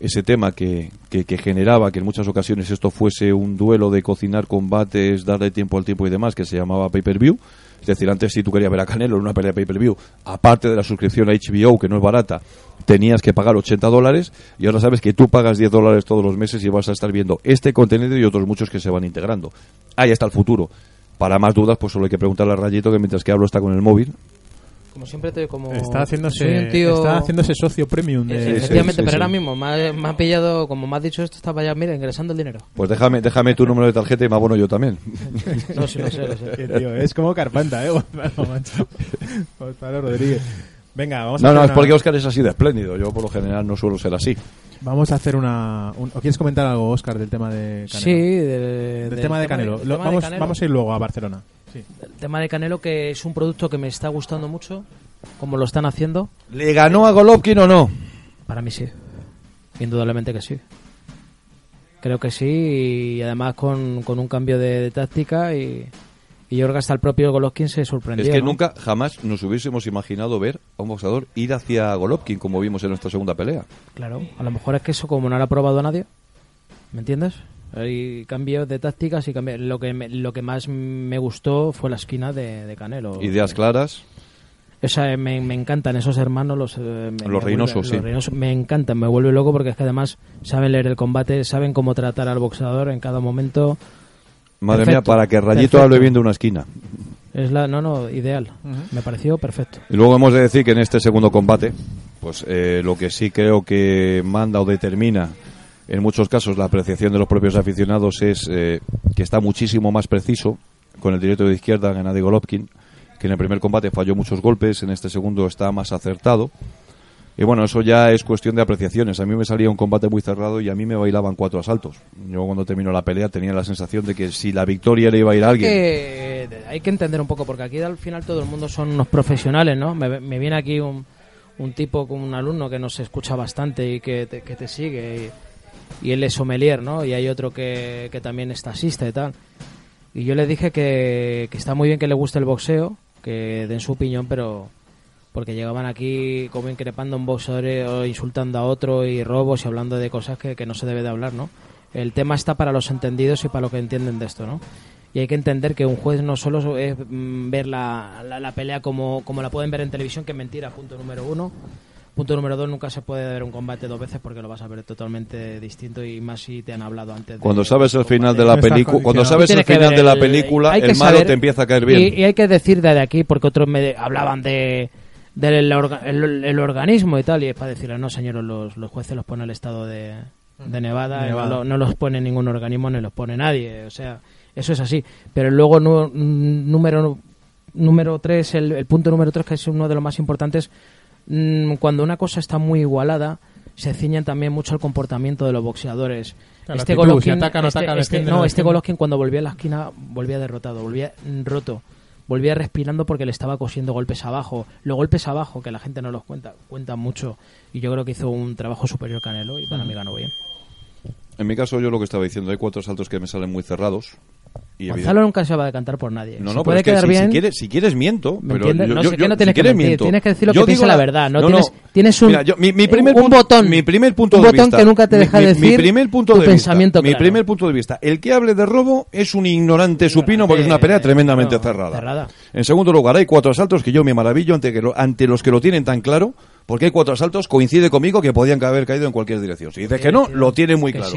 ese tema que, que, que generaba que en muchas ocasiones esto fuese un duelo de cocinar combates, darle tiempo al tiempo y demás, que se llamaba pay-per-view. Es decir, antes si tú querías ver a Canelo en una pelea pay-per-view, aparte de la suscripción a HBO, que no es barata, tenías que pagar 80 dólares y ahora sabes que tú pagas 10 dólares todos los meses y vas a estar viendo este contenido y otros muchos que se van integrando. Ahí está el futuro. Para más dudas, pues solo hay que preguntarle a Rayito que mientras que hablo está con el móvil. Como siempre, te, como. Está soy un haciéndose, tío- está haciéndose socio premium Sí, de... efectivamente, sí, pero sí. ahora mismo me ha, me ha pillado, como me has dicho esto, estaba ya, mira, ingresando el dinero. Pues déjame, déjame tu número de tarjeta y me abono yo también. No, sí, lo sé, lo sé. Qué tío, es como Carpanta, ¿eh? Gonzalo, macho. Gonzalo Rodríguez. Venga, vamos a No, no, es una- porque Oscar es así de espléndido. Yo por lo general no suelo ser así. Vamos a hacer una... un- ¿O quieres comentar algo, Oscar, del tema de Canelo? Sí, de- Del tema de Canelo. Lo- tema de vamos, Canelo. vamos a ir luego a Barcelona. Sí. El tema de Canelo, que es un producto que me está gustando mucho, como lo están haciendo. ¿Le ganó a Golovkin o no? Para mí sí. Indudablemente que sí. Creo que sí, y además con, con un cambio de, de táctica y, y yo creo que hasta el propio Golovkin se sorprendió. Es que ¿no? nunca, jamás nos hubiésemos imaginado ver a un boxeador ir hacia Golovkin como vimos en nuestra segunda pelea. Claro, a lo mejor es que eso como no lo ha probado nadie, ¿me entiendes? Hay cambios de tácticas y cambios. Lo que, me- lo que más me gustó fue la esquina de, de Canelo. Ideas claras. O sea, me, me encantan esos hermanos, los, eh, me- Los vuelven- sí. los Reynoso, me encantan, me vuelve loco porque es que además saben leer el combate, saben cómo tratar al boxeador en cada momento. Madre Perfecto, mía, para que Rayito perfecto. hable bien de una esquina. Es la, no, no, ideal. Me pareció perfecto. Y luego hemos de decir que en este segundo combate, pues eh, lo que sí creo que manda o determina en muchos casos la apreciación de los propios aficionados es eh, que está muchísimo más preciso con el directo de izquierda Gennady Golovkin, que en el primer combate falló muchos golpes, en este segundo está más acertado. Y bueno, eso ya es cuestión de apreciaciones. A mí me salía un combate muy cerrado y a mí me bailaban cuatro asaltos. Yo cuando terminó la pelea tenía la sensación de que si la victoria le iba a ir a alguien... Que hay que entender un poco, porque aquí al final todo el mundo son unos profesionales, ¿no? Me, me viene aquí un, un tipo con un alumno que nos escucha bastante y que te, que te sigue y, y él es sommelier, ¿no? Y hay otro que, que también es taxista y tal. Y yo le dije que, que está muy bien que le guste el boxeo, que den su opinión, pero porque llegaban aquí como increpando a un boxeador eh, o insultando a otro y robos y hablando de cosas que, que no se debe de hablar, ¿no? El tema está para los entendidos y para los que entienden de esto, ¿no? Y hay que entender que un juez no solo es mm, ver la, la, pelea como, como la pueden ver en televisión, que es mentira, punto número uno. Punto número dos, nunca se puede ver un combate dos veces porque lo vas a ver totalmente distinto y más si te han hablado antes. de- Cuando sabes el final de la película, cuando sabes el final de la el- película, el malo saber- te empieza a caer bien. Y, y hay que decir desde aquí, porque otros me hablaban de del orga- el, el organismo y tal, y es para decirle, no señores, los, los jueces los pone el Estado de, de Nevada, Nevada. No, lo- no los pone ningún organismo, ni los pone nadie, o sea, eso es así. Pero luego, número número tres, el, el punto número tres, que es uno de los más importantes, mm, cuando una cosa está muy igualada, se ciñen también mucho el comportamiento de los boxeadores. Claro, este Golovkin, si este- este- no, este. Golovkin cuando volvía a la esquina volvía derrotado, volvía mm, roto, volvía respirando porque le estaba cosiendo golpes abajo. Los golpes abajo, que la gente no los cuenta, cuentan mucho. Y yo creo que hizo un trabajo superior Canelo y para mí ganó bien. En mi caso, yo lo que estaba diciendo, hay cuatro saltos que me salen muy cerrados. Y Gonzalo nunca se va a decantar por nadie. No, Si no, puede es que quedar si, bien. si quieres, si quieres miento, ¿Me pero yo, No yo- yo- no tienes si que mentir, miento. tienes que decir lo que piensa digo la verdad, no tienes- no. tienes un- Mira, yo- mi, mi un- primer un punto, botón, mi primer punto un de botón vista, que nunca te mi- deja mi, decir mi primer punto tu de vista, pensamiento mi claro. primer punto de vista, el que hable de robo es un ignorante supino porque es una pelea tremendamente cerrada. cerrada. En segundo lugar, hay cuatro asaltos que yo me maravillo ante, que lo- ante los que lo tienen tan claro, porque hay cuatro asaltos, coincide conmigo que podían haber caído en cualquier dirección. Si dices que no, lo tiene muy claro.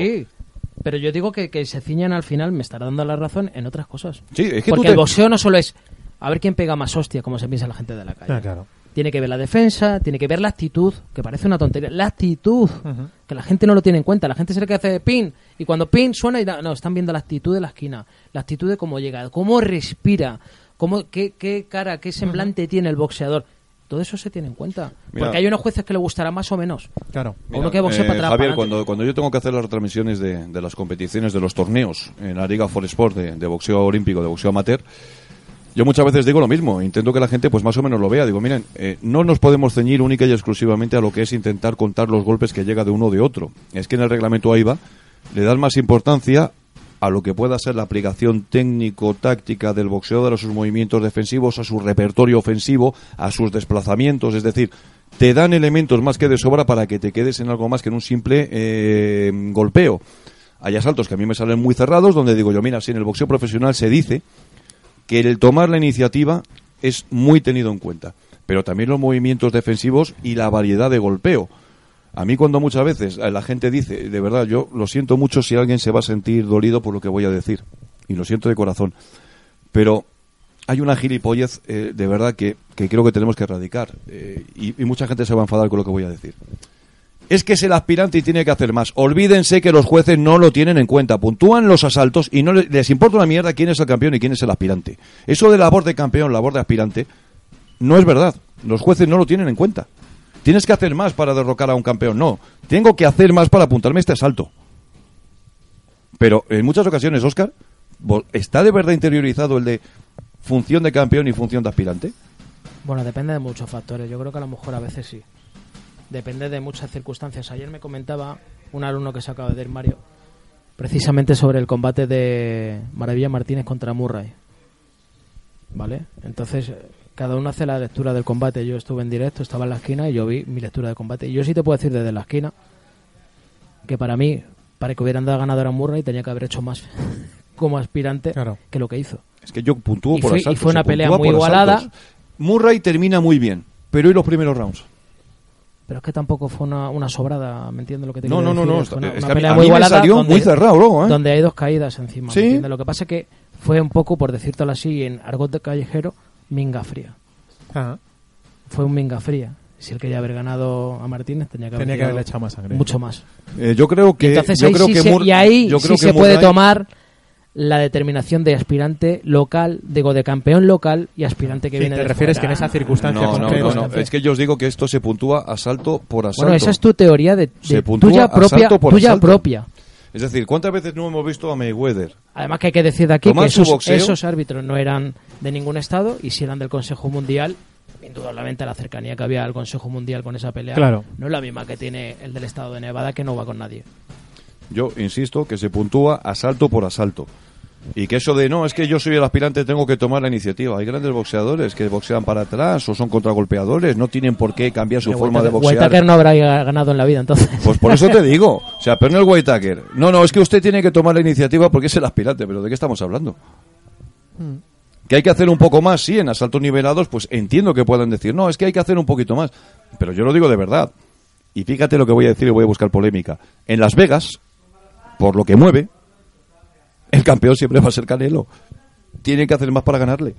Pero yo digo que, que se ciñan al final, me estará dando la razón en otras cosas. Sí, es que tú Porque te- el boxeo no solo es a ver quién pega más hostia, como se piensa la gente de la calle. Ah, claro. Tiene que ver la defensa, tiene que ver la actitud, que parece una tontería. La actitud, que la gente no lo tiene en cuenta. La gente se le que hace pin, y cuando pin suena y da, no, están viendo la actitud de la esquina, la actitud de cómo llega, cómo respira, cómo, qué, qué cara, qué semblante tiene el boxeador. Todo eso se tiene en cuenta. Mira. Porque hay unos jueces que le gustará más o menos. Claro. O uno que Eh, para atrás, Javier, para cuando, cuando yo tengo que hacer las retransmisiones de, de las competiciones, de los torneos en la Liga for Sport de, de boxeo olímpico, de boxeo amateur, yo muchas veces digo lo mismo, intento que la gente pues más o menos lo vea. Digo, miren, eh, no nos podemos ceñir única y exclusivamente a lo que es intentar contar los golpes que llega de uno o de otro. Es que en el reglamento AIBA le dan más importancia a lo que pueda ser la aplicación técnico-táctica del boxeador, a sus movimientos defensivos, a su repertorio ofensivo, a sus desplazamientos, es decir, te dan elementos más que de sobra para que te quedes en algo más que en un simple eh, golpeo. Hay asaltos que a mí me salen muy cerrados, donde digo yo, mira, si en el boxeo profesional se dice que el tomar la iniciativa es muy tenido en cuenta, pero también los movimientos defensivos y la variedad de golpeo. A mí cuando muchas veces la gente dice, de verdad, yo lo siento mucho si alguien se va a sentir dolido por lo que voy a decir, y lo siento de corazón, pero hay una gilipollez eh, de verdad que, que creo que tenemos que erradicar, eh, y, mucha gente se va a enfadar con lo que voy a decir. Es que es el aspirante y tiene que hacer más. Olvídense que los jueces no lo tienen en cuenta. Puntúan los asaltos y no les, les importa una mierda quién es el campeón y quién es el aspirante. Eso de labor de campeón, labor de aspirante, no es verdad. Los jueces no lo tienen en cuenta. Tienes que hacer más para derrocar a un campeón. No. Tengo que hacer más para apuntarme a este asalto. Pero en muchas ocasiones, Oscar, ¿está de verdad interiorizado el de función de campeón y función de aspirante? Bueno, depende de muchos factores. Yo creo que a lo mejor a veces sí. Depende de muchas circunstancias. Ayer me comentaba un alumno que se acaba de ir, Mario, precisamente sobre el combate de Maravilla Martínez contra Murray. ¿Vale? Entonces, cada uno hace la lectura del combate. Yo estuve en directo, estaba en la esquina y yo vi mi lectura de combate. Y yo sí te puedo decir desde la esquina que para mí, para que hubieran dado ganador a Murray, tenía que haber hecho más como aspirante Claro. que lo que hizo. Es que yo puntúo Y por fue- y asaltos. fue una pelea muy igualada. asaltos. Murray termina muy bien, pero ¿y los primeros rounds? Pero es que tampoco fue una, una sobrada, ¿me entiendes lo que te No, quiero no, no, no, una, es una que a mí- pelea a muy mí igualada salió donde, muy cerrado, luego, ¿eh? donde hay dos caídas encima. ¿me Sí. entiendes? Lo que pasa es que fue un poco, por decírtelo así, en argot de callejero, minga fría. Ajá. Fue un minga fría. Si él quería haber ganado a Martínez, tenía que, haber Tenía que haberle echado más sangre. Mucho más. Eh, yo creo que, Entonces yo ahí creo sí que se, Mur- y ahí yo sí creo se que puede Murray- tomar la determinación de aspirante local, digo, de campeón local y aspirante que Sí, viene te de refieres que en esa circunstancia No, no, concreta- no, no. Es que yo os digo que esto se puntúa asalto por asalto. Bueno, esa es tu teoría de, de Se puntúa tuya propia, asalto por tuya asalto. propia. Es decir, ¿cuántas veces no hemos visto a Mayweather? Además que hay que decir de aquí que esos, boxeo. esos árbitros no eran de ningún estado y si eran del Consejo Mundial, indudablemente la cercanía que había al Consejo Mundial con esa pelea Claro. no es la misma que tiene el del estado de Nevada que no va con nadie. Yo insisto que se puntúa asalto por asalto. Y que eso de no, es que yo soy el aspirante, tengo que tomar la iniciativa. Hay grandes boxeadores que boxean para atrás o son contragolpeadores, no tienen por qué cambiar su Pero forma de boxear. Whitaker no habrá ganado en la vida entonces. Pues por eso te digo. O sea, pero no el Whitaker. No, no, es que usted tiene que tomar la iniciativa porque es el aspirante. ¿Pero de qué estamos hablando? Que hay que hacer un poco más, sí, en asaltos nivelados, pues entiendo que puedan decir, no, es que hay que hacer un poquito más. Pero yo lo digo de verdad. Y fíjate lo que voy a decir y voy a buscar polémica. En Las Vegas, por lo que mueve, el campeón siempre va a ser Canelo. Tiene que hacer más para ganarle.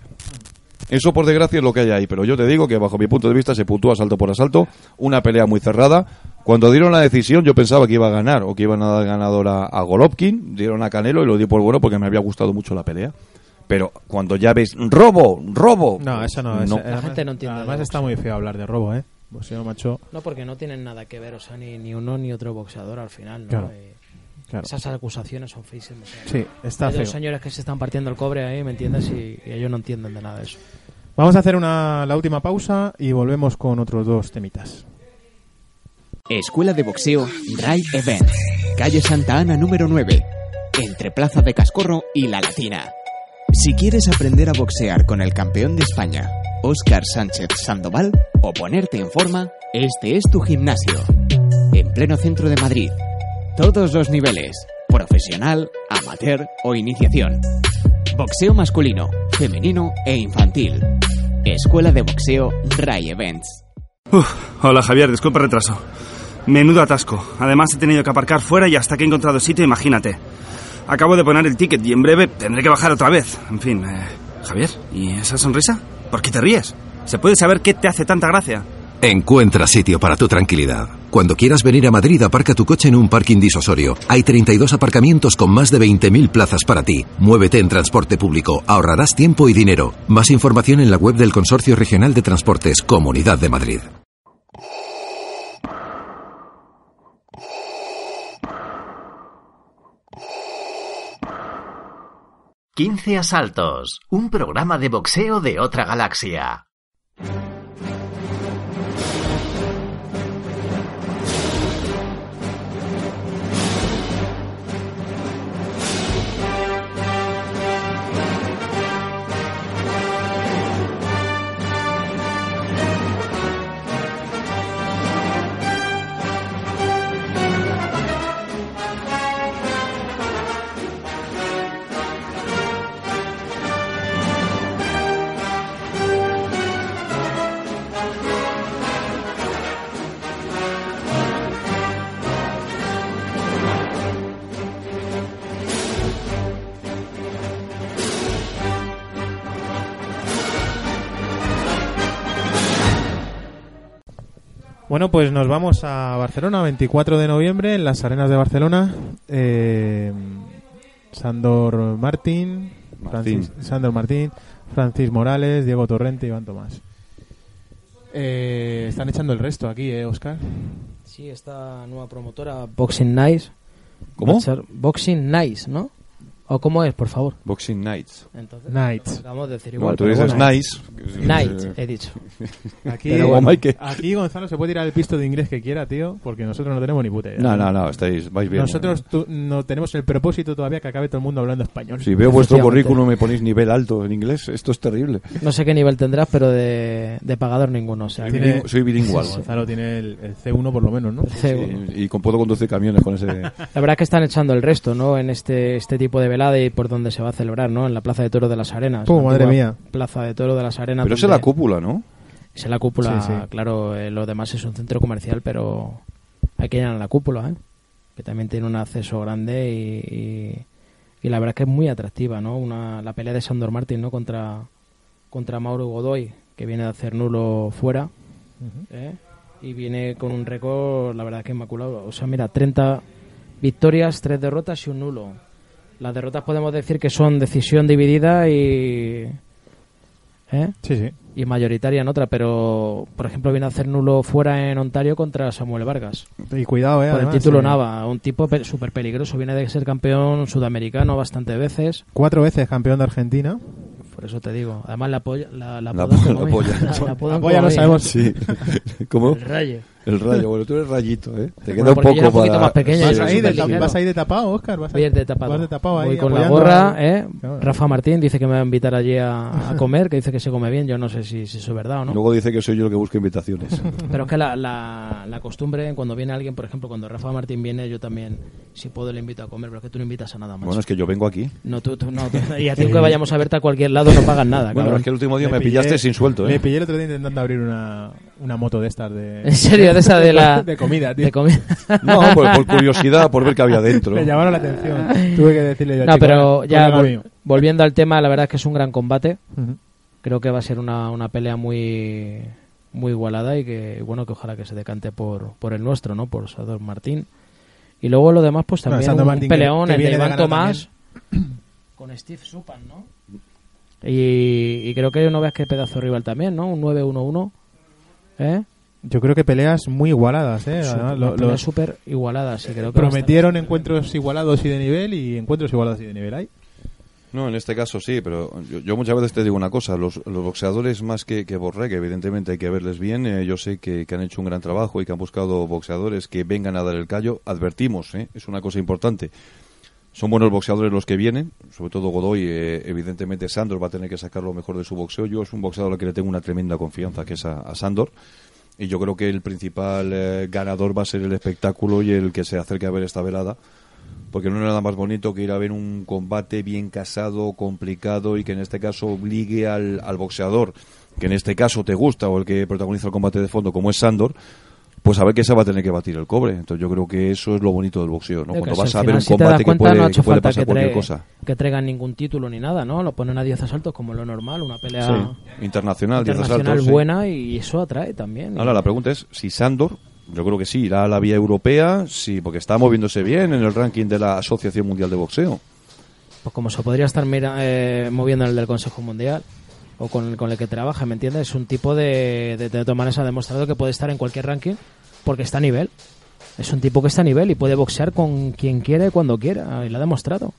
Eso por desgracia es lo que hay ahí, pero yo te digo que bajo mi punto de vista se puntúa asalto por asalto, una pelea muy cerrada. Cuando dieron la decisión yo pensaba que iba a ganar o que iban a dar ganador a, a Golovkin, dieron a Canelo y lo di por bueno porque me había gustado mucho la pelea. Pero cuando ya ves robo, robo, No, eso no. No. eso- La además, gente no entiende Además de está muy feo hablar de robo, ¿eh? Pues si no, macho... No, porque no tienen nada que ver, o sea, ni, ni uno ni otro boxeador al final, ¿no? Claro. Eh, Claro. Esas acusaciones son feísimas. sea, Sí, está hay feo. dos señores que se están partiendo el cobre ahí, ¿me entiendes? Y, y ellos no entienden de nada de eso. Vamos a hacer una, la última pausa y volvemos con otros dos temitas. Escuela de Boxeo Ray Events. Calle Santa Ana número 9. Entre Plaza de Cascorro y La Latina. Si quieres aprender a boxear con el campeón de España, Óscar Sánchez Sandoval, o ponerte en forma, este es tu gimnasio. En pleno centro de Madrid. Todos los niveles. Profesional, amateur o iniciación. Boxeo masculino, femenino e infantil. Escuela de Boxeo Ray Events. Uf, hola Javier, disculpa el retraso. Menudo atasco. Además he tenido que aparcar fuera y hasta que he encontrado sitio, imagínate. Acabo de poner el ticket y en breve tendré que bajar otra vez. En fin, eh, Javier, ¿y esa sonrisa? ¿Por qué te ríes? ¿Se puede saber qué te hace tanta gracia? Encuentra sitio para tu tranquilidad. Cuando quieras venir a Madrid, aparca tu coche en un parking disosorio. Hay 32 aparcamientos con más de 20.000 plazas para ti. Muévete en transporte público, ahorrarás tiempo y dinero. Más información en la web del Consorcio Regional de Transportes Comunidad de Madrid. Quince asaltos, un programa de boxeo de otra galaxia. Bueno, pues nos vamos a Barcelona, 24 de noviembre, en las arenas de Barcelona. Eh, Sandor Martín, Martín. Francis- Sandor Martín, Francis Morales, Diego Torrente, Iván Tomás. Eh, están echando el resto aquí, ¿eh, Oscar? Sí, esta nueva promotora Boxing Nice. ¿Cómo? Boxing Nice, ¿no? ¿O cómo es, por favor? Boxing Nights. Entonces, Nights. Acabamos de decir igual. tú pero dices bueno. nice. Night, he dicho. Aquí, Pero bueno. Aquí Gonzalo se puede tirar el pisto de inglés que quiera, tío, porque nosotros no tenemos ni puta idea. No, no, no, estáis, vais bien. Nosotros tu- no tenemos el propósito todavía que acabe todo el mundo hablando español. Si veo vuestro currículum me ponéis nivel alto en inglés, esto es terrible. No sé qué nivel tendrás, pero de, de pagador ninguno. O sea, Tiene- bilingüe- soy bilingüal. Gonzalo tiene el, el C1 por lo menos, ¿no? C1. Sí, y con- puedo conducir camiones con ese... La verdad es que están echando el resto, ¿no? En este, este tipo de velada y por donde se va a celebrar, ¿no? En la Plaza de Toro de las Arenas. Oh, madre mía. Plaza de Toro de las Arenas. Pero esa es la cúpula, ¿no? Es en la cúpula, Sí, sí. claro. eh, lo demás es un centro comercial, pero hay que la cúpula, ¿eh? Que también tiene un acceso grande y, y, y la verdad es que es muy atractiva, ¿no? Una, la pelea de Sandor Martin, ¿no? Contra, contra Mauro Godoy, que viene de hacer nulo fuera. ¿eh? Y viene con un récord, la verdad que inmaculado. O sea, mira, 30 victorias, 3 derrotas y un nulo. Las derrotas podemos decir que son decisión dividida y. ¿eh? Sí, sí. Y mayoritaria en otra, pero por ejemplo viene a hacer nulo fuera en Ontario contra Samuel Vargas. Y cuidado, eh. por el título eh, Nava, un tipo súper peligroso. Viene de ser campeón sudamericano bastantes veces. Cuatro veces campeón de Argentina. Por eso te digo. Además, la polla. La, la, po- polla. Polla no sabemos. Sí. ¿Cómo? El rayo. El rayo. Bueno, tú eres rayito, ¿eh? Te Bueno, queda un poco un poquito para... más pequeño, Vas ahí, de vas ahí de tapado, Oscar. Vas, ahí, de tapado. vas de tapado ahí. Voy con la gorra, a- ¿eh? Claro. Rafa Martín dice que me va a invitar allí a, a comer, que dice que se come bien. Yo no sé si, si eso es verdad o no. Luego dice que soy yo el que busca invitaciones. Pero es que la, la, la costumbre, cuando viene alguien, por ejemplo, cuando Rafa Martín viene, yo también, si puedo, le invito a comer, pero es que tú no invitas a nada más. bueno, es que yo vengo aquí. No, tú, tú no. tú- y a ti que vayamos a verte a cualquier lado no pagas nada, Bueno, cabrón. es que el último día Me me, pillaste pillé- sin suelto, Me ¿eh? pillé el otro día intentando abrir una, una moto de estas de... En serio, de esa de la... de comida, tío. de comida. No, por, por curiosidad, por ver qué había dentro. Me llamaron la atención. Tuve que decirle yo, No, chico, pero colega ya vol- mío. volviendo al tema, la verdad es que es un gran combate. Ujú. Creo que va a ser una, una pelea muy muy igualada y que bueno que ojalá que se decante por, por el nuestro, ¿no? Por Sador Martín. Y luego lo demás pues Bueno, también Sandor un Martín que- peleón que el de Iván Tomás con Steve Supan, ¿no? Y, y creo que no ves qué pedazo rival también, ¿no? Un 9-1-1. ¿Eh? Yo creo que peleas muy igualadas, ¿eh? Súper- Además, lo- una pelea los- súper igualada, sí, creo que prometieron encuentros igualados y de nivel y encuentros igualados y de nivel hay. No, en este caso sí, pero yo, yo muchas veces te digo una cosa, los, los boxeadores más que, que Borré, que evidentemente hay que verles bien, eh, yo sé que, que han hecho un gran trabajo y que han buscado boxeadores que vengan a dar el callo, advertimos, ¿eh? es una cosa importante. Son buenos boxeadores los que vienen, sobre todo Godoy, eh, evidentemente Sandor va a tener que sacar lo mejor de su boxeo, yo es un boxeador al que le tengo una tremenda confianza, que es a, a Sandor, y yo creo que el principal eh, ganador va a ser el espectáculo y el que se acerque a ver esta velada, porque no hay nada más bonito que ir a ver un combate bien casado, complicado y que en este caso obligue al, al boxeador, que en este caso te gusta o el que protagoniza el combate de fondo, como es Sandor, pues a ver que se va a tener que batir el cobre. Entonces yo creo que eso es lo bonito del boxeo, ¿no? Que Cuando vas a ver un si combate que puede, no ha que hecho puede falta pasar que, cualquier cosa. que traigan ningún título ni nada, ¿no? Lo ponen a 10 asaltos como lo normal, una pelea Sí, internacional, 10 internacional asaltos. sí. buena y eso atrae también. Ahora la pregunta es si Sandor, yo creo que sí, irá a la vía europea, sí, porque está moviéndose bien en el ranking de la Asociación Mundial de Boxeo. Pues como se podría estar mira- eh, moviendo en el del Consejo Mundial o con el, con el que trabaja, ¿me entiendes? Es un tipo de, de, de tomanes ha demostrado que puede estar en cualquier ranking porque está a nivel. Es un tipo que está a nivel y puede boxear con quien quiera y cuando quiera. Y lo ha demostrado.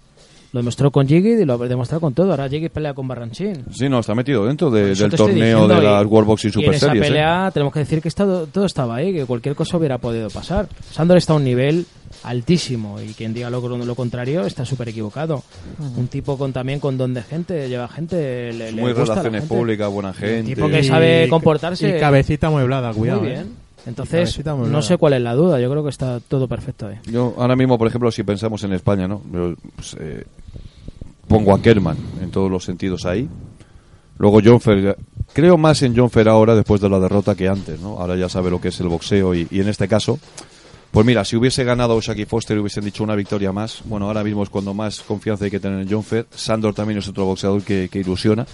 Lo demostró con Jiggy y lo ha demostrado con todo. Ahora Jiggy pelea con Barranchín. Sí, no, está metido dentro de- eso del torneo de las World Boxing y en Super esa Series. ¿eh? pelea tenemos que decir que está- todo estaba ahí, que cualquier cosa hubiera podido pasar. Sandor está a un nivel altísimo y quien diga lo, lo contrario está súper equivocado. Un tipo con también con don de gente, lleva gente, le, le Muy gusta relaciones gente. públicas, buena gente. tipo que sabe Y- comportarse Y cabecita mueblada, cuidado. muy ¿eh? bien. Y Entonces, no sé cuál es la duda, yo creo que está todo perfecto ahí. Yo ahora mismo, por ejemplo, si pensamos en España, ¿no? Pues, eh, pongo a Kerman en todos los sentidos ahí. Luego John Fer, creo más en John Fer ahora después de la derrota que antes, ¿no? Ahora ya sabe lo que es el boxeo y, y en este caso, pues mira, si hubiese ganado Shaki Foster y hubiesen dicho una victoria más, bueno, ahora mismo es cuando más confianza hay que tener en John Fer. Sandor también es otro boxeador que, que ilusiona.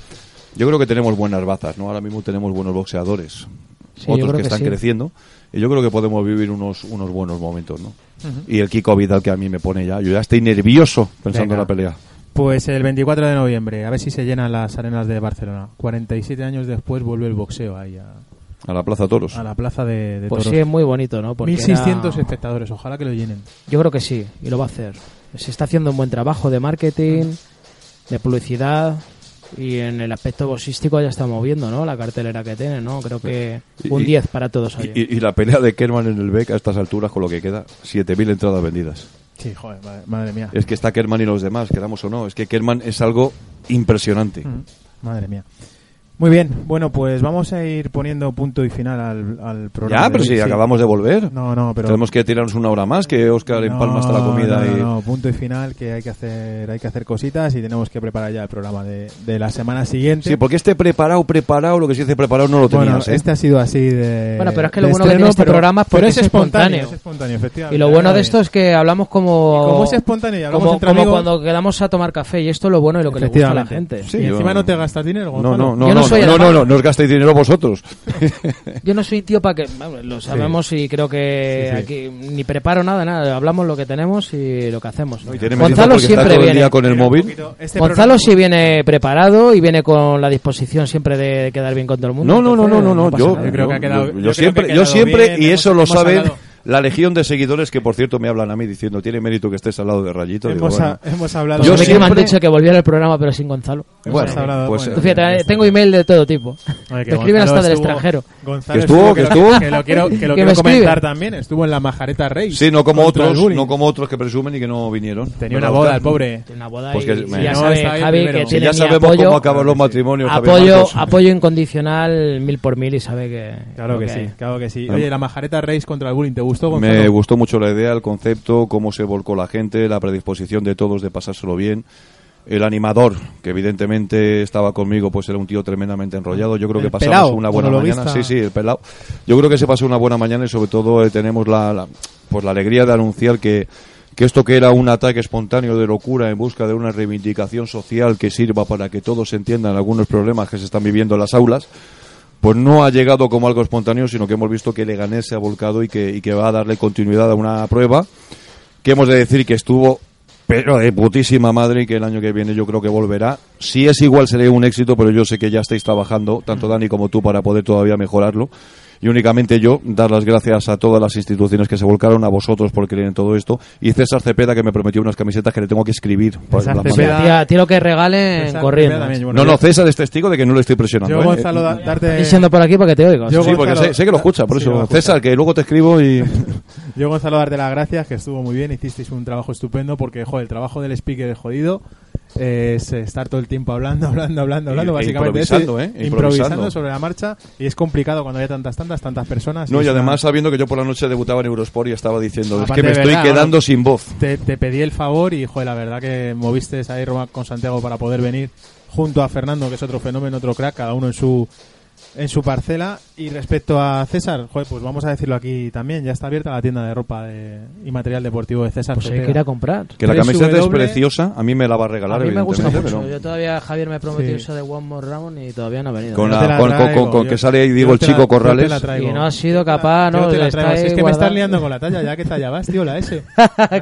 Yo creo que tenemos buenas bazas, ¿no? Ahora mismo tenemos buenos boxeadores, Sí, otros que que están sí. creciendo y yo creo que podemos vivir unos, unos buenos momentos, ¿no? Y el Kiko Vidal que a mí me pone ya, yo ya estoy nervioso pensando Venga. en la pelea. Pues el 24 de noviembre, a ver si se llenan las arenas de Barcelona. 47 años después vuelve el boxeo ahí a, A la Plaza Toros. a la plaza de, de Pues toros. sí, es muy bonito, ¿no? Porque 1600 era- espectadores, ojalá que lo llenen. Yo creo que sí, y lo va a hacer. Se está haciendo un buen trabajo de marketing, de publicidad, y en el aspecto boxístico ya está moviendo, ¿no? La cartelera que tiene, ¿no? Creo que Y- un y- 10 para todos allí. Y, y la pelea de Kerman en el BEC a estas alturas, con lo que queda, 7.000 entradas vendidas. Sí, joder, madre, madre mía. Es que está Kerman y los demás, queramos o no. Es que Kerman es algo impresionante. Mm, Madre mía. Muy bien, bueno, pues vamos a ir poniendo punto y final al, al programa. Ya, pero si sí. acabamos de volver. No, no, pero... Tenemos que tirarnos una hora más, que Oscar empalma hasta la comida no, no, y... no, punto y final que hay que hacer hay que hacer cositas y tenemos que preparar ya el programa de, de la semana siguiente. Sí, porque este preparado, preparado, lo que se dice preparado no lo bueno, tenías, ¿eh? este ha sido así de Bueno, pero es que lo bueno que tiene este pero- programa es pero porque es es espontáneo, espontáneo. es espontáneo, efectivamente. Y lo bueno de esto es que hablamos como... Y como es espontáneo y hablamos como, entre como amigos- cuando quedamos a tomar café y esto es lo bueno y lo que le gusta a la gente. Sí, y yo- encima no te gastas dinero, No, Gonzalo. no, no, no no, soy no, no, no, no os gastéis dinero vosotros. Yo no soy tío para que. Lo sabemos y creo que Sí, sí. aquí ni preparo nada, nada. Hablamos lo que tenemos y lo que hacemos. Y Gonzalo siempre viene. con el móvil. poquito, este Gonzalo programa- sí viene preparado y viene con la disposición siempre de quedar bien con todo el mundo. No, no, no, no, no, no. Yo. Yo creo que ha quedado- yo yo creo que siempre, yo siempre, bien, y hemos- eso lo saben hablado. La legión de seguidores que, por cierto, me hablan a mí diciendo tiene mérito que estés al lado de Rayito. Digo, Hemos, bueno. ha- hemos hablado. Yo A que me han siempre- dicho que volviera el programa pero sin Gonzalo. hemos Bueno, hablado- pues, bueno, fíjate, eh, está. tengo email de todo tipo. Oye, que Me escriben hasta del extranjero. Gonzalo Que estuvo, que estuvo. Que lo quiero, que lo Que quiero comentar también. Estuvo en la Majareta Rey. Sí, no como otros, no como otros que presumen y que no vinieron. Tenía ¿Verdad, una boda, el pobre. Una boda Pues y, que y me- ya sabe Javi que tiene ya sabemos apoyo, cómo acaban los matrimonios. Apoyo, apoyo incondicional mil por mil y sabe que... Claro que sí, claro que sí. Oye, la Majareta Reis contra el bullying, ¿te gustó, Gonzalo? Me gustó mucho la idea, el concepto, cómo se volcó la gente, la predisposición de todos de pasárselo bien. El animador, que evidentemente estaba conmigo, pues era un tío tremendamente enrollado. Yo creo El que pasamos pelao, una buena mañana. Sí, sí, el pelao. Yo creo que se pasó una buena mañana y sobre todo eh, tenemos la, la- pues la alegría de anunciar que, que esto que era un ataque espontáneo de locura en busca de una reivindicación social que sirva para que todos entiendan algunos problemas que se están viviendo en las aulas, pues no ha llegado como algo espontáneo, sino que hemos visto que Leganés se ha volcado y que, y que va a darle continuidad a una prueba que hemos de decir que estuvo pero de putísima madre y que el año que viene yo creo que volverá. Si es igual sería un éxito, pero yo sé que ya estáis trabajando, tanto Dani como tú, para poder todavía mejorarlo. Y únicamente yo dar las gracias a todas las instituciones que se volcaron, a vosotros por creer en todo esto, y César Cepeda que me prometió unas camisetas que le tengo que escribir. para César Cepeda- tiro que regalen corriendo. Cepeda también, bueno, No, no, César es testigo de que no le estoy presionando. Yo, ¿eh? Gonzalo, da- darte... Estoy siendo por aquí para que te oiga. Yo- Sí, porque sé, sé que lo escucha, por Sí, lo eso. César, que luego te escribo y... Yo, Gonzalo, darte las gracias, que estuvo muy bien, hicisteis un trabajo estupendo, porque, joder, el trabajo del speaker es jodido, es estar todo el tiempo hablando, hablando, hablando, hablando, E básicamente. improvisando, eso, ¿eh? Improvisando Improvisando. sobre la marcha, y es complicado cuando hay tantas, tantas, tantas personas. No, y es una- además sabiendo que yo por la noche debutaba en Eurosport y estaba diciendo, es Aparte que me de estoy verdad, quedando bueno, sin voz. Te, te pedí el favor y, joder, la verdad que moviste ahí Roma con Santiago para poder venir junto a Fernando, que es otro fenómeno, otro crack, cada uno en su en su parcela. Y respecto a César, joder, pues vamos a decirlo aquí también, ya está abierta la tienda de ropa de- y material deportivo de César. Pues hay que ir a comprar. Que la camiseta es preciosa, a mí me la va a A regalar, mí me gusta mucho. pero- Yo todavía Javier me prometió Sí. eso de One More Round y todavía no ha venido. Con la- te la con- con- traigo, con- con yo- que sale ahí, digo, el chico la- Corrales. Y no has sido capaz, ¿no? te la traigo. Si es que me estás liando con la talla, ya que talla vas, tío, la S.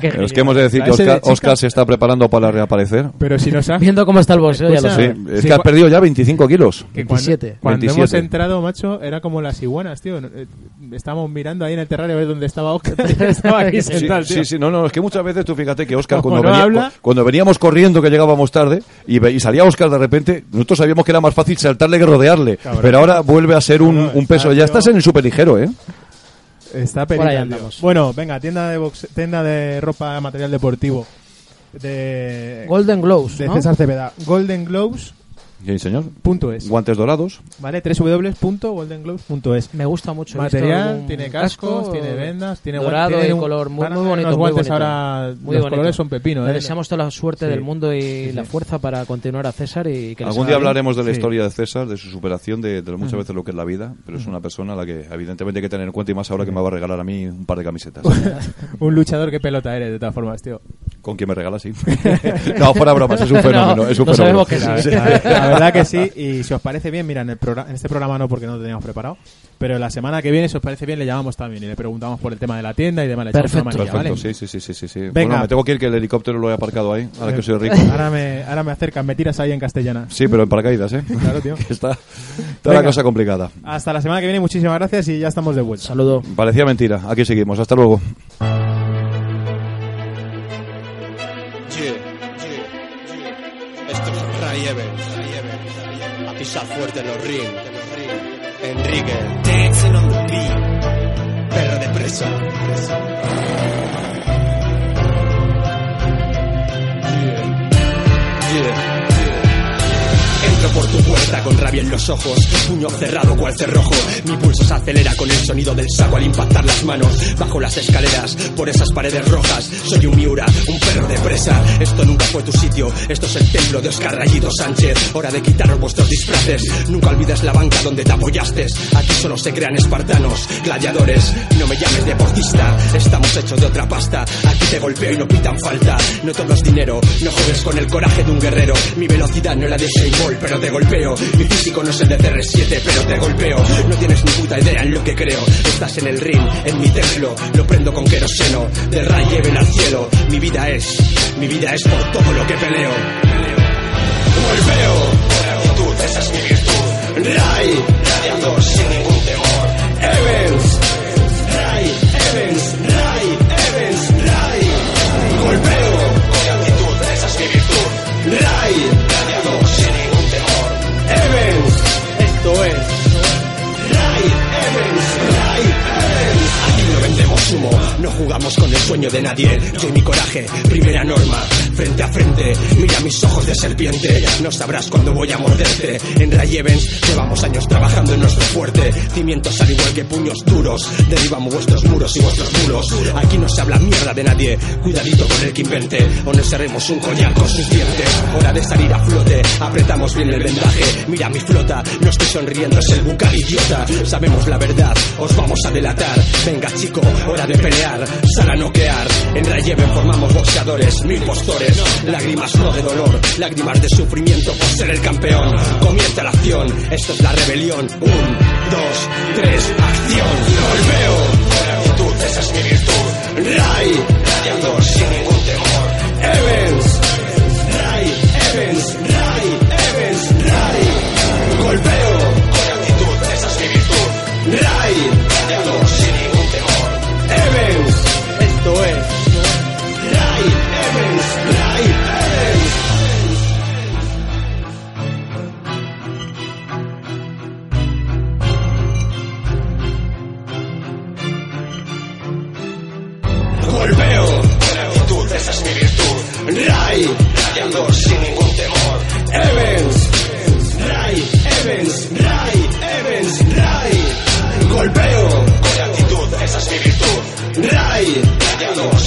Pero es que hemos de decir que S de Oscar. Oscar se está preparando para reaparecer. Pero si nos ha... Viendo cómo está el boxeo, ya lo sé. Es que has perdido ya 25 kilos. que cuando, 27. cuando 27. Entrado, macho, era como las iguanas, tío. Eh, Estábamos mirando ahí en el terrario a ver dónde estaba Oscar. estaba aquí Sí, sentado, tío. sí, sí, no, no, es que muchas veces tú fíjate que Oscar cuando, no venía- habla- cu- cuando veníamos corriendo que llegábamos tarde y, y salía Oscar de repente, nosotros sabíamos que era más fácil saltarle que rodearle, Cabrón. pero ahora vuelve a ser un, No, no, un peso, ya estás en el superligero, ¿eh? Está andamos. Bueno, venga, tienda de boxe- tienda de ropa, material deportivo de Golden Gloves, de ¿no? César Cepeda. Golden Gloves Sí, señor. punto es, Guantes dorados. ¿vale? www.goldengloves.es. Me gusta mucho. Material, tiene cascos, casco tiene vendas, tiene dorado guantes, y tiene un- color muy, muy unos bonito. muy guantes bonito. ahora Muy los bonito. colores son pepino, Le ¿eh? deseamos toda la suerte Sí. del mundo y Sí, la fuerza para continuar a César y que Algún día hablaremos de la Sí. historia de César, de su superación, de, de muchas veces lo que es la vida, pero es una persona a la que evidentemente hay que tener en cuenta y más ahora que me va a regalar a mí un par de camisetas. Un luchador, qué pelota eres, de todas formas, tío. Con quien me regala, sí. no, fuera bromas, es un fenómeno. No, es un no fenómeno. sabemos que sí. La, verdad que sí, y si os parece bien, mira, en, el programa, en este programa no porque no lo teníamos preparado, pero la semana que viene, si os parece bien, le llamamos también y le preguntamos por el tema de la tienda y demás. le Perfecto. manilla, Perfecto, ¿vale? sí, sí, sí, sí, sí. Venga. Bueno, me tengo que ir que el helicóptero lo he aparcado ahí, ahora que soy rico. Ahora me, ahora me acercan, me tiras ahí en castellana. Sí, pero en paracaídas, ¿eh? Claro, tío. Que está, está Venga. la cosa complicada. Hasta la semana que viene, muchísimas gracias y ya estamos de vuelta. Saludo. Parecía mentira. Aquí seguimos. Hasta luego. A pisar fuerte en los ring. Enrique. Dancing on the beat. Perro de presa. Con rabia en los ojos, puño cerrado cual cerrojo. Mi pulso se acelera con el sonido del saco al impactar las manos. Bajo las escaleras, por esas paredes rojas. Soy un Miura, un perro de presa. Esto nunca fue tu sitio, esto es el templo de Oscar Rayito Sánchez. Hora de quitaros vuestros disfraces. Nunca olvides la banca donde te apoyaste. Aquí solo se crean espartanos, gladiadores. No me llames deportista, estamos hechos de otra pasta. Aquí te golpeo y no pitan falta. No todo es dinero, no juegues con el coraje de un guerrero. Mi velocidad no la de Shane pero te golpeo. Mi físico no es el de CR7, pero te golpeo. No tienes ni puta idea en lo que creo. Estás en el ring, en mi templo, lo prendo con queroseno. De ray lleven al cielo. Mi vida es, mi vida es por todo lo que peleo. Golpeo, actitud, esa es mi virtud. Ray, radiando sin ningún temor. Evans, no jugamos con el sueño de nadie. Yo y mi coraje, primera norma, frente a frente. Mira mis ojos de serpiente, no sabrás cuándo voy a morderte. En Ray Evans llevamos años trabajando en nuestro fuerte. Cimientos al igual que puños duros, derribamos vuestros muros y vuestros muros. Aquí no se habla mierda de nadie, cuidadito con el que invente. O nos seremos un coñac con sus dientes. Hora de flote, apretamos bien el vendaje. Mira mi flota, no estoy sonriendo, es el bucal idiota. Sabemos la verdad, os vamos a delatar. Venga chico, hora de pelear, sal a noquear. En Rayeven formamos boxeadores, mil postores. Lágrimas no de dolor, lágrimas de sufrimiento por ser el campeón. Comienza la acción, esto es la rebelión. Un, dos, tres, acción. Actitud, esa es mi virtud. Ray, radiando sin ningún temor. Evans, sin ningún temor. Evans, Ray, Evans, Ray, Evans, Ray. Golpeo, con actitud, esa es mi virtud. Ray, radiando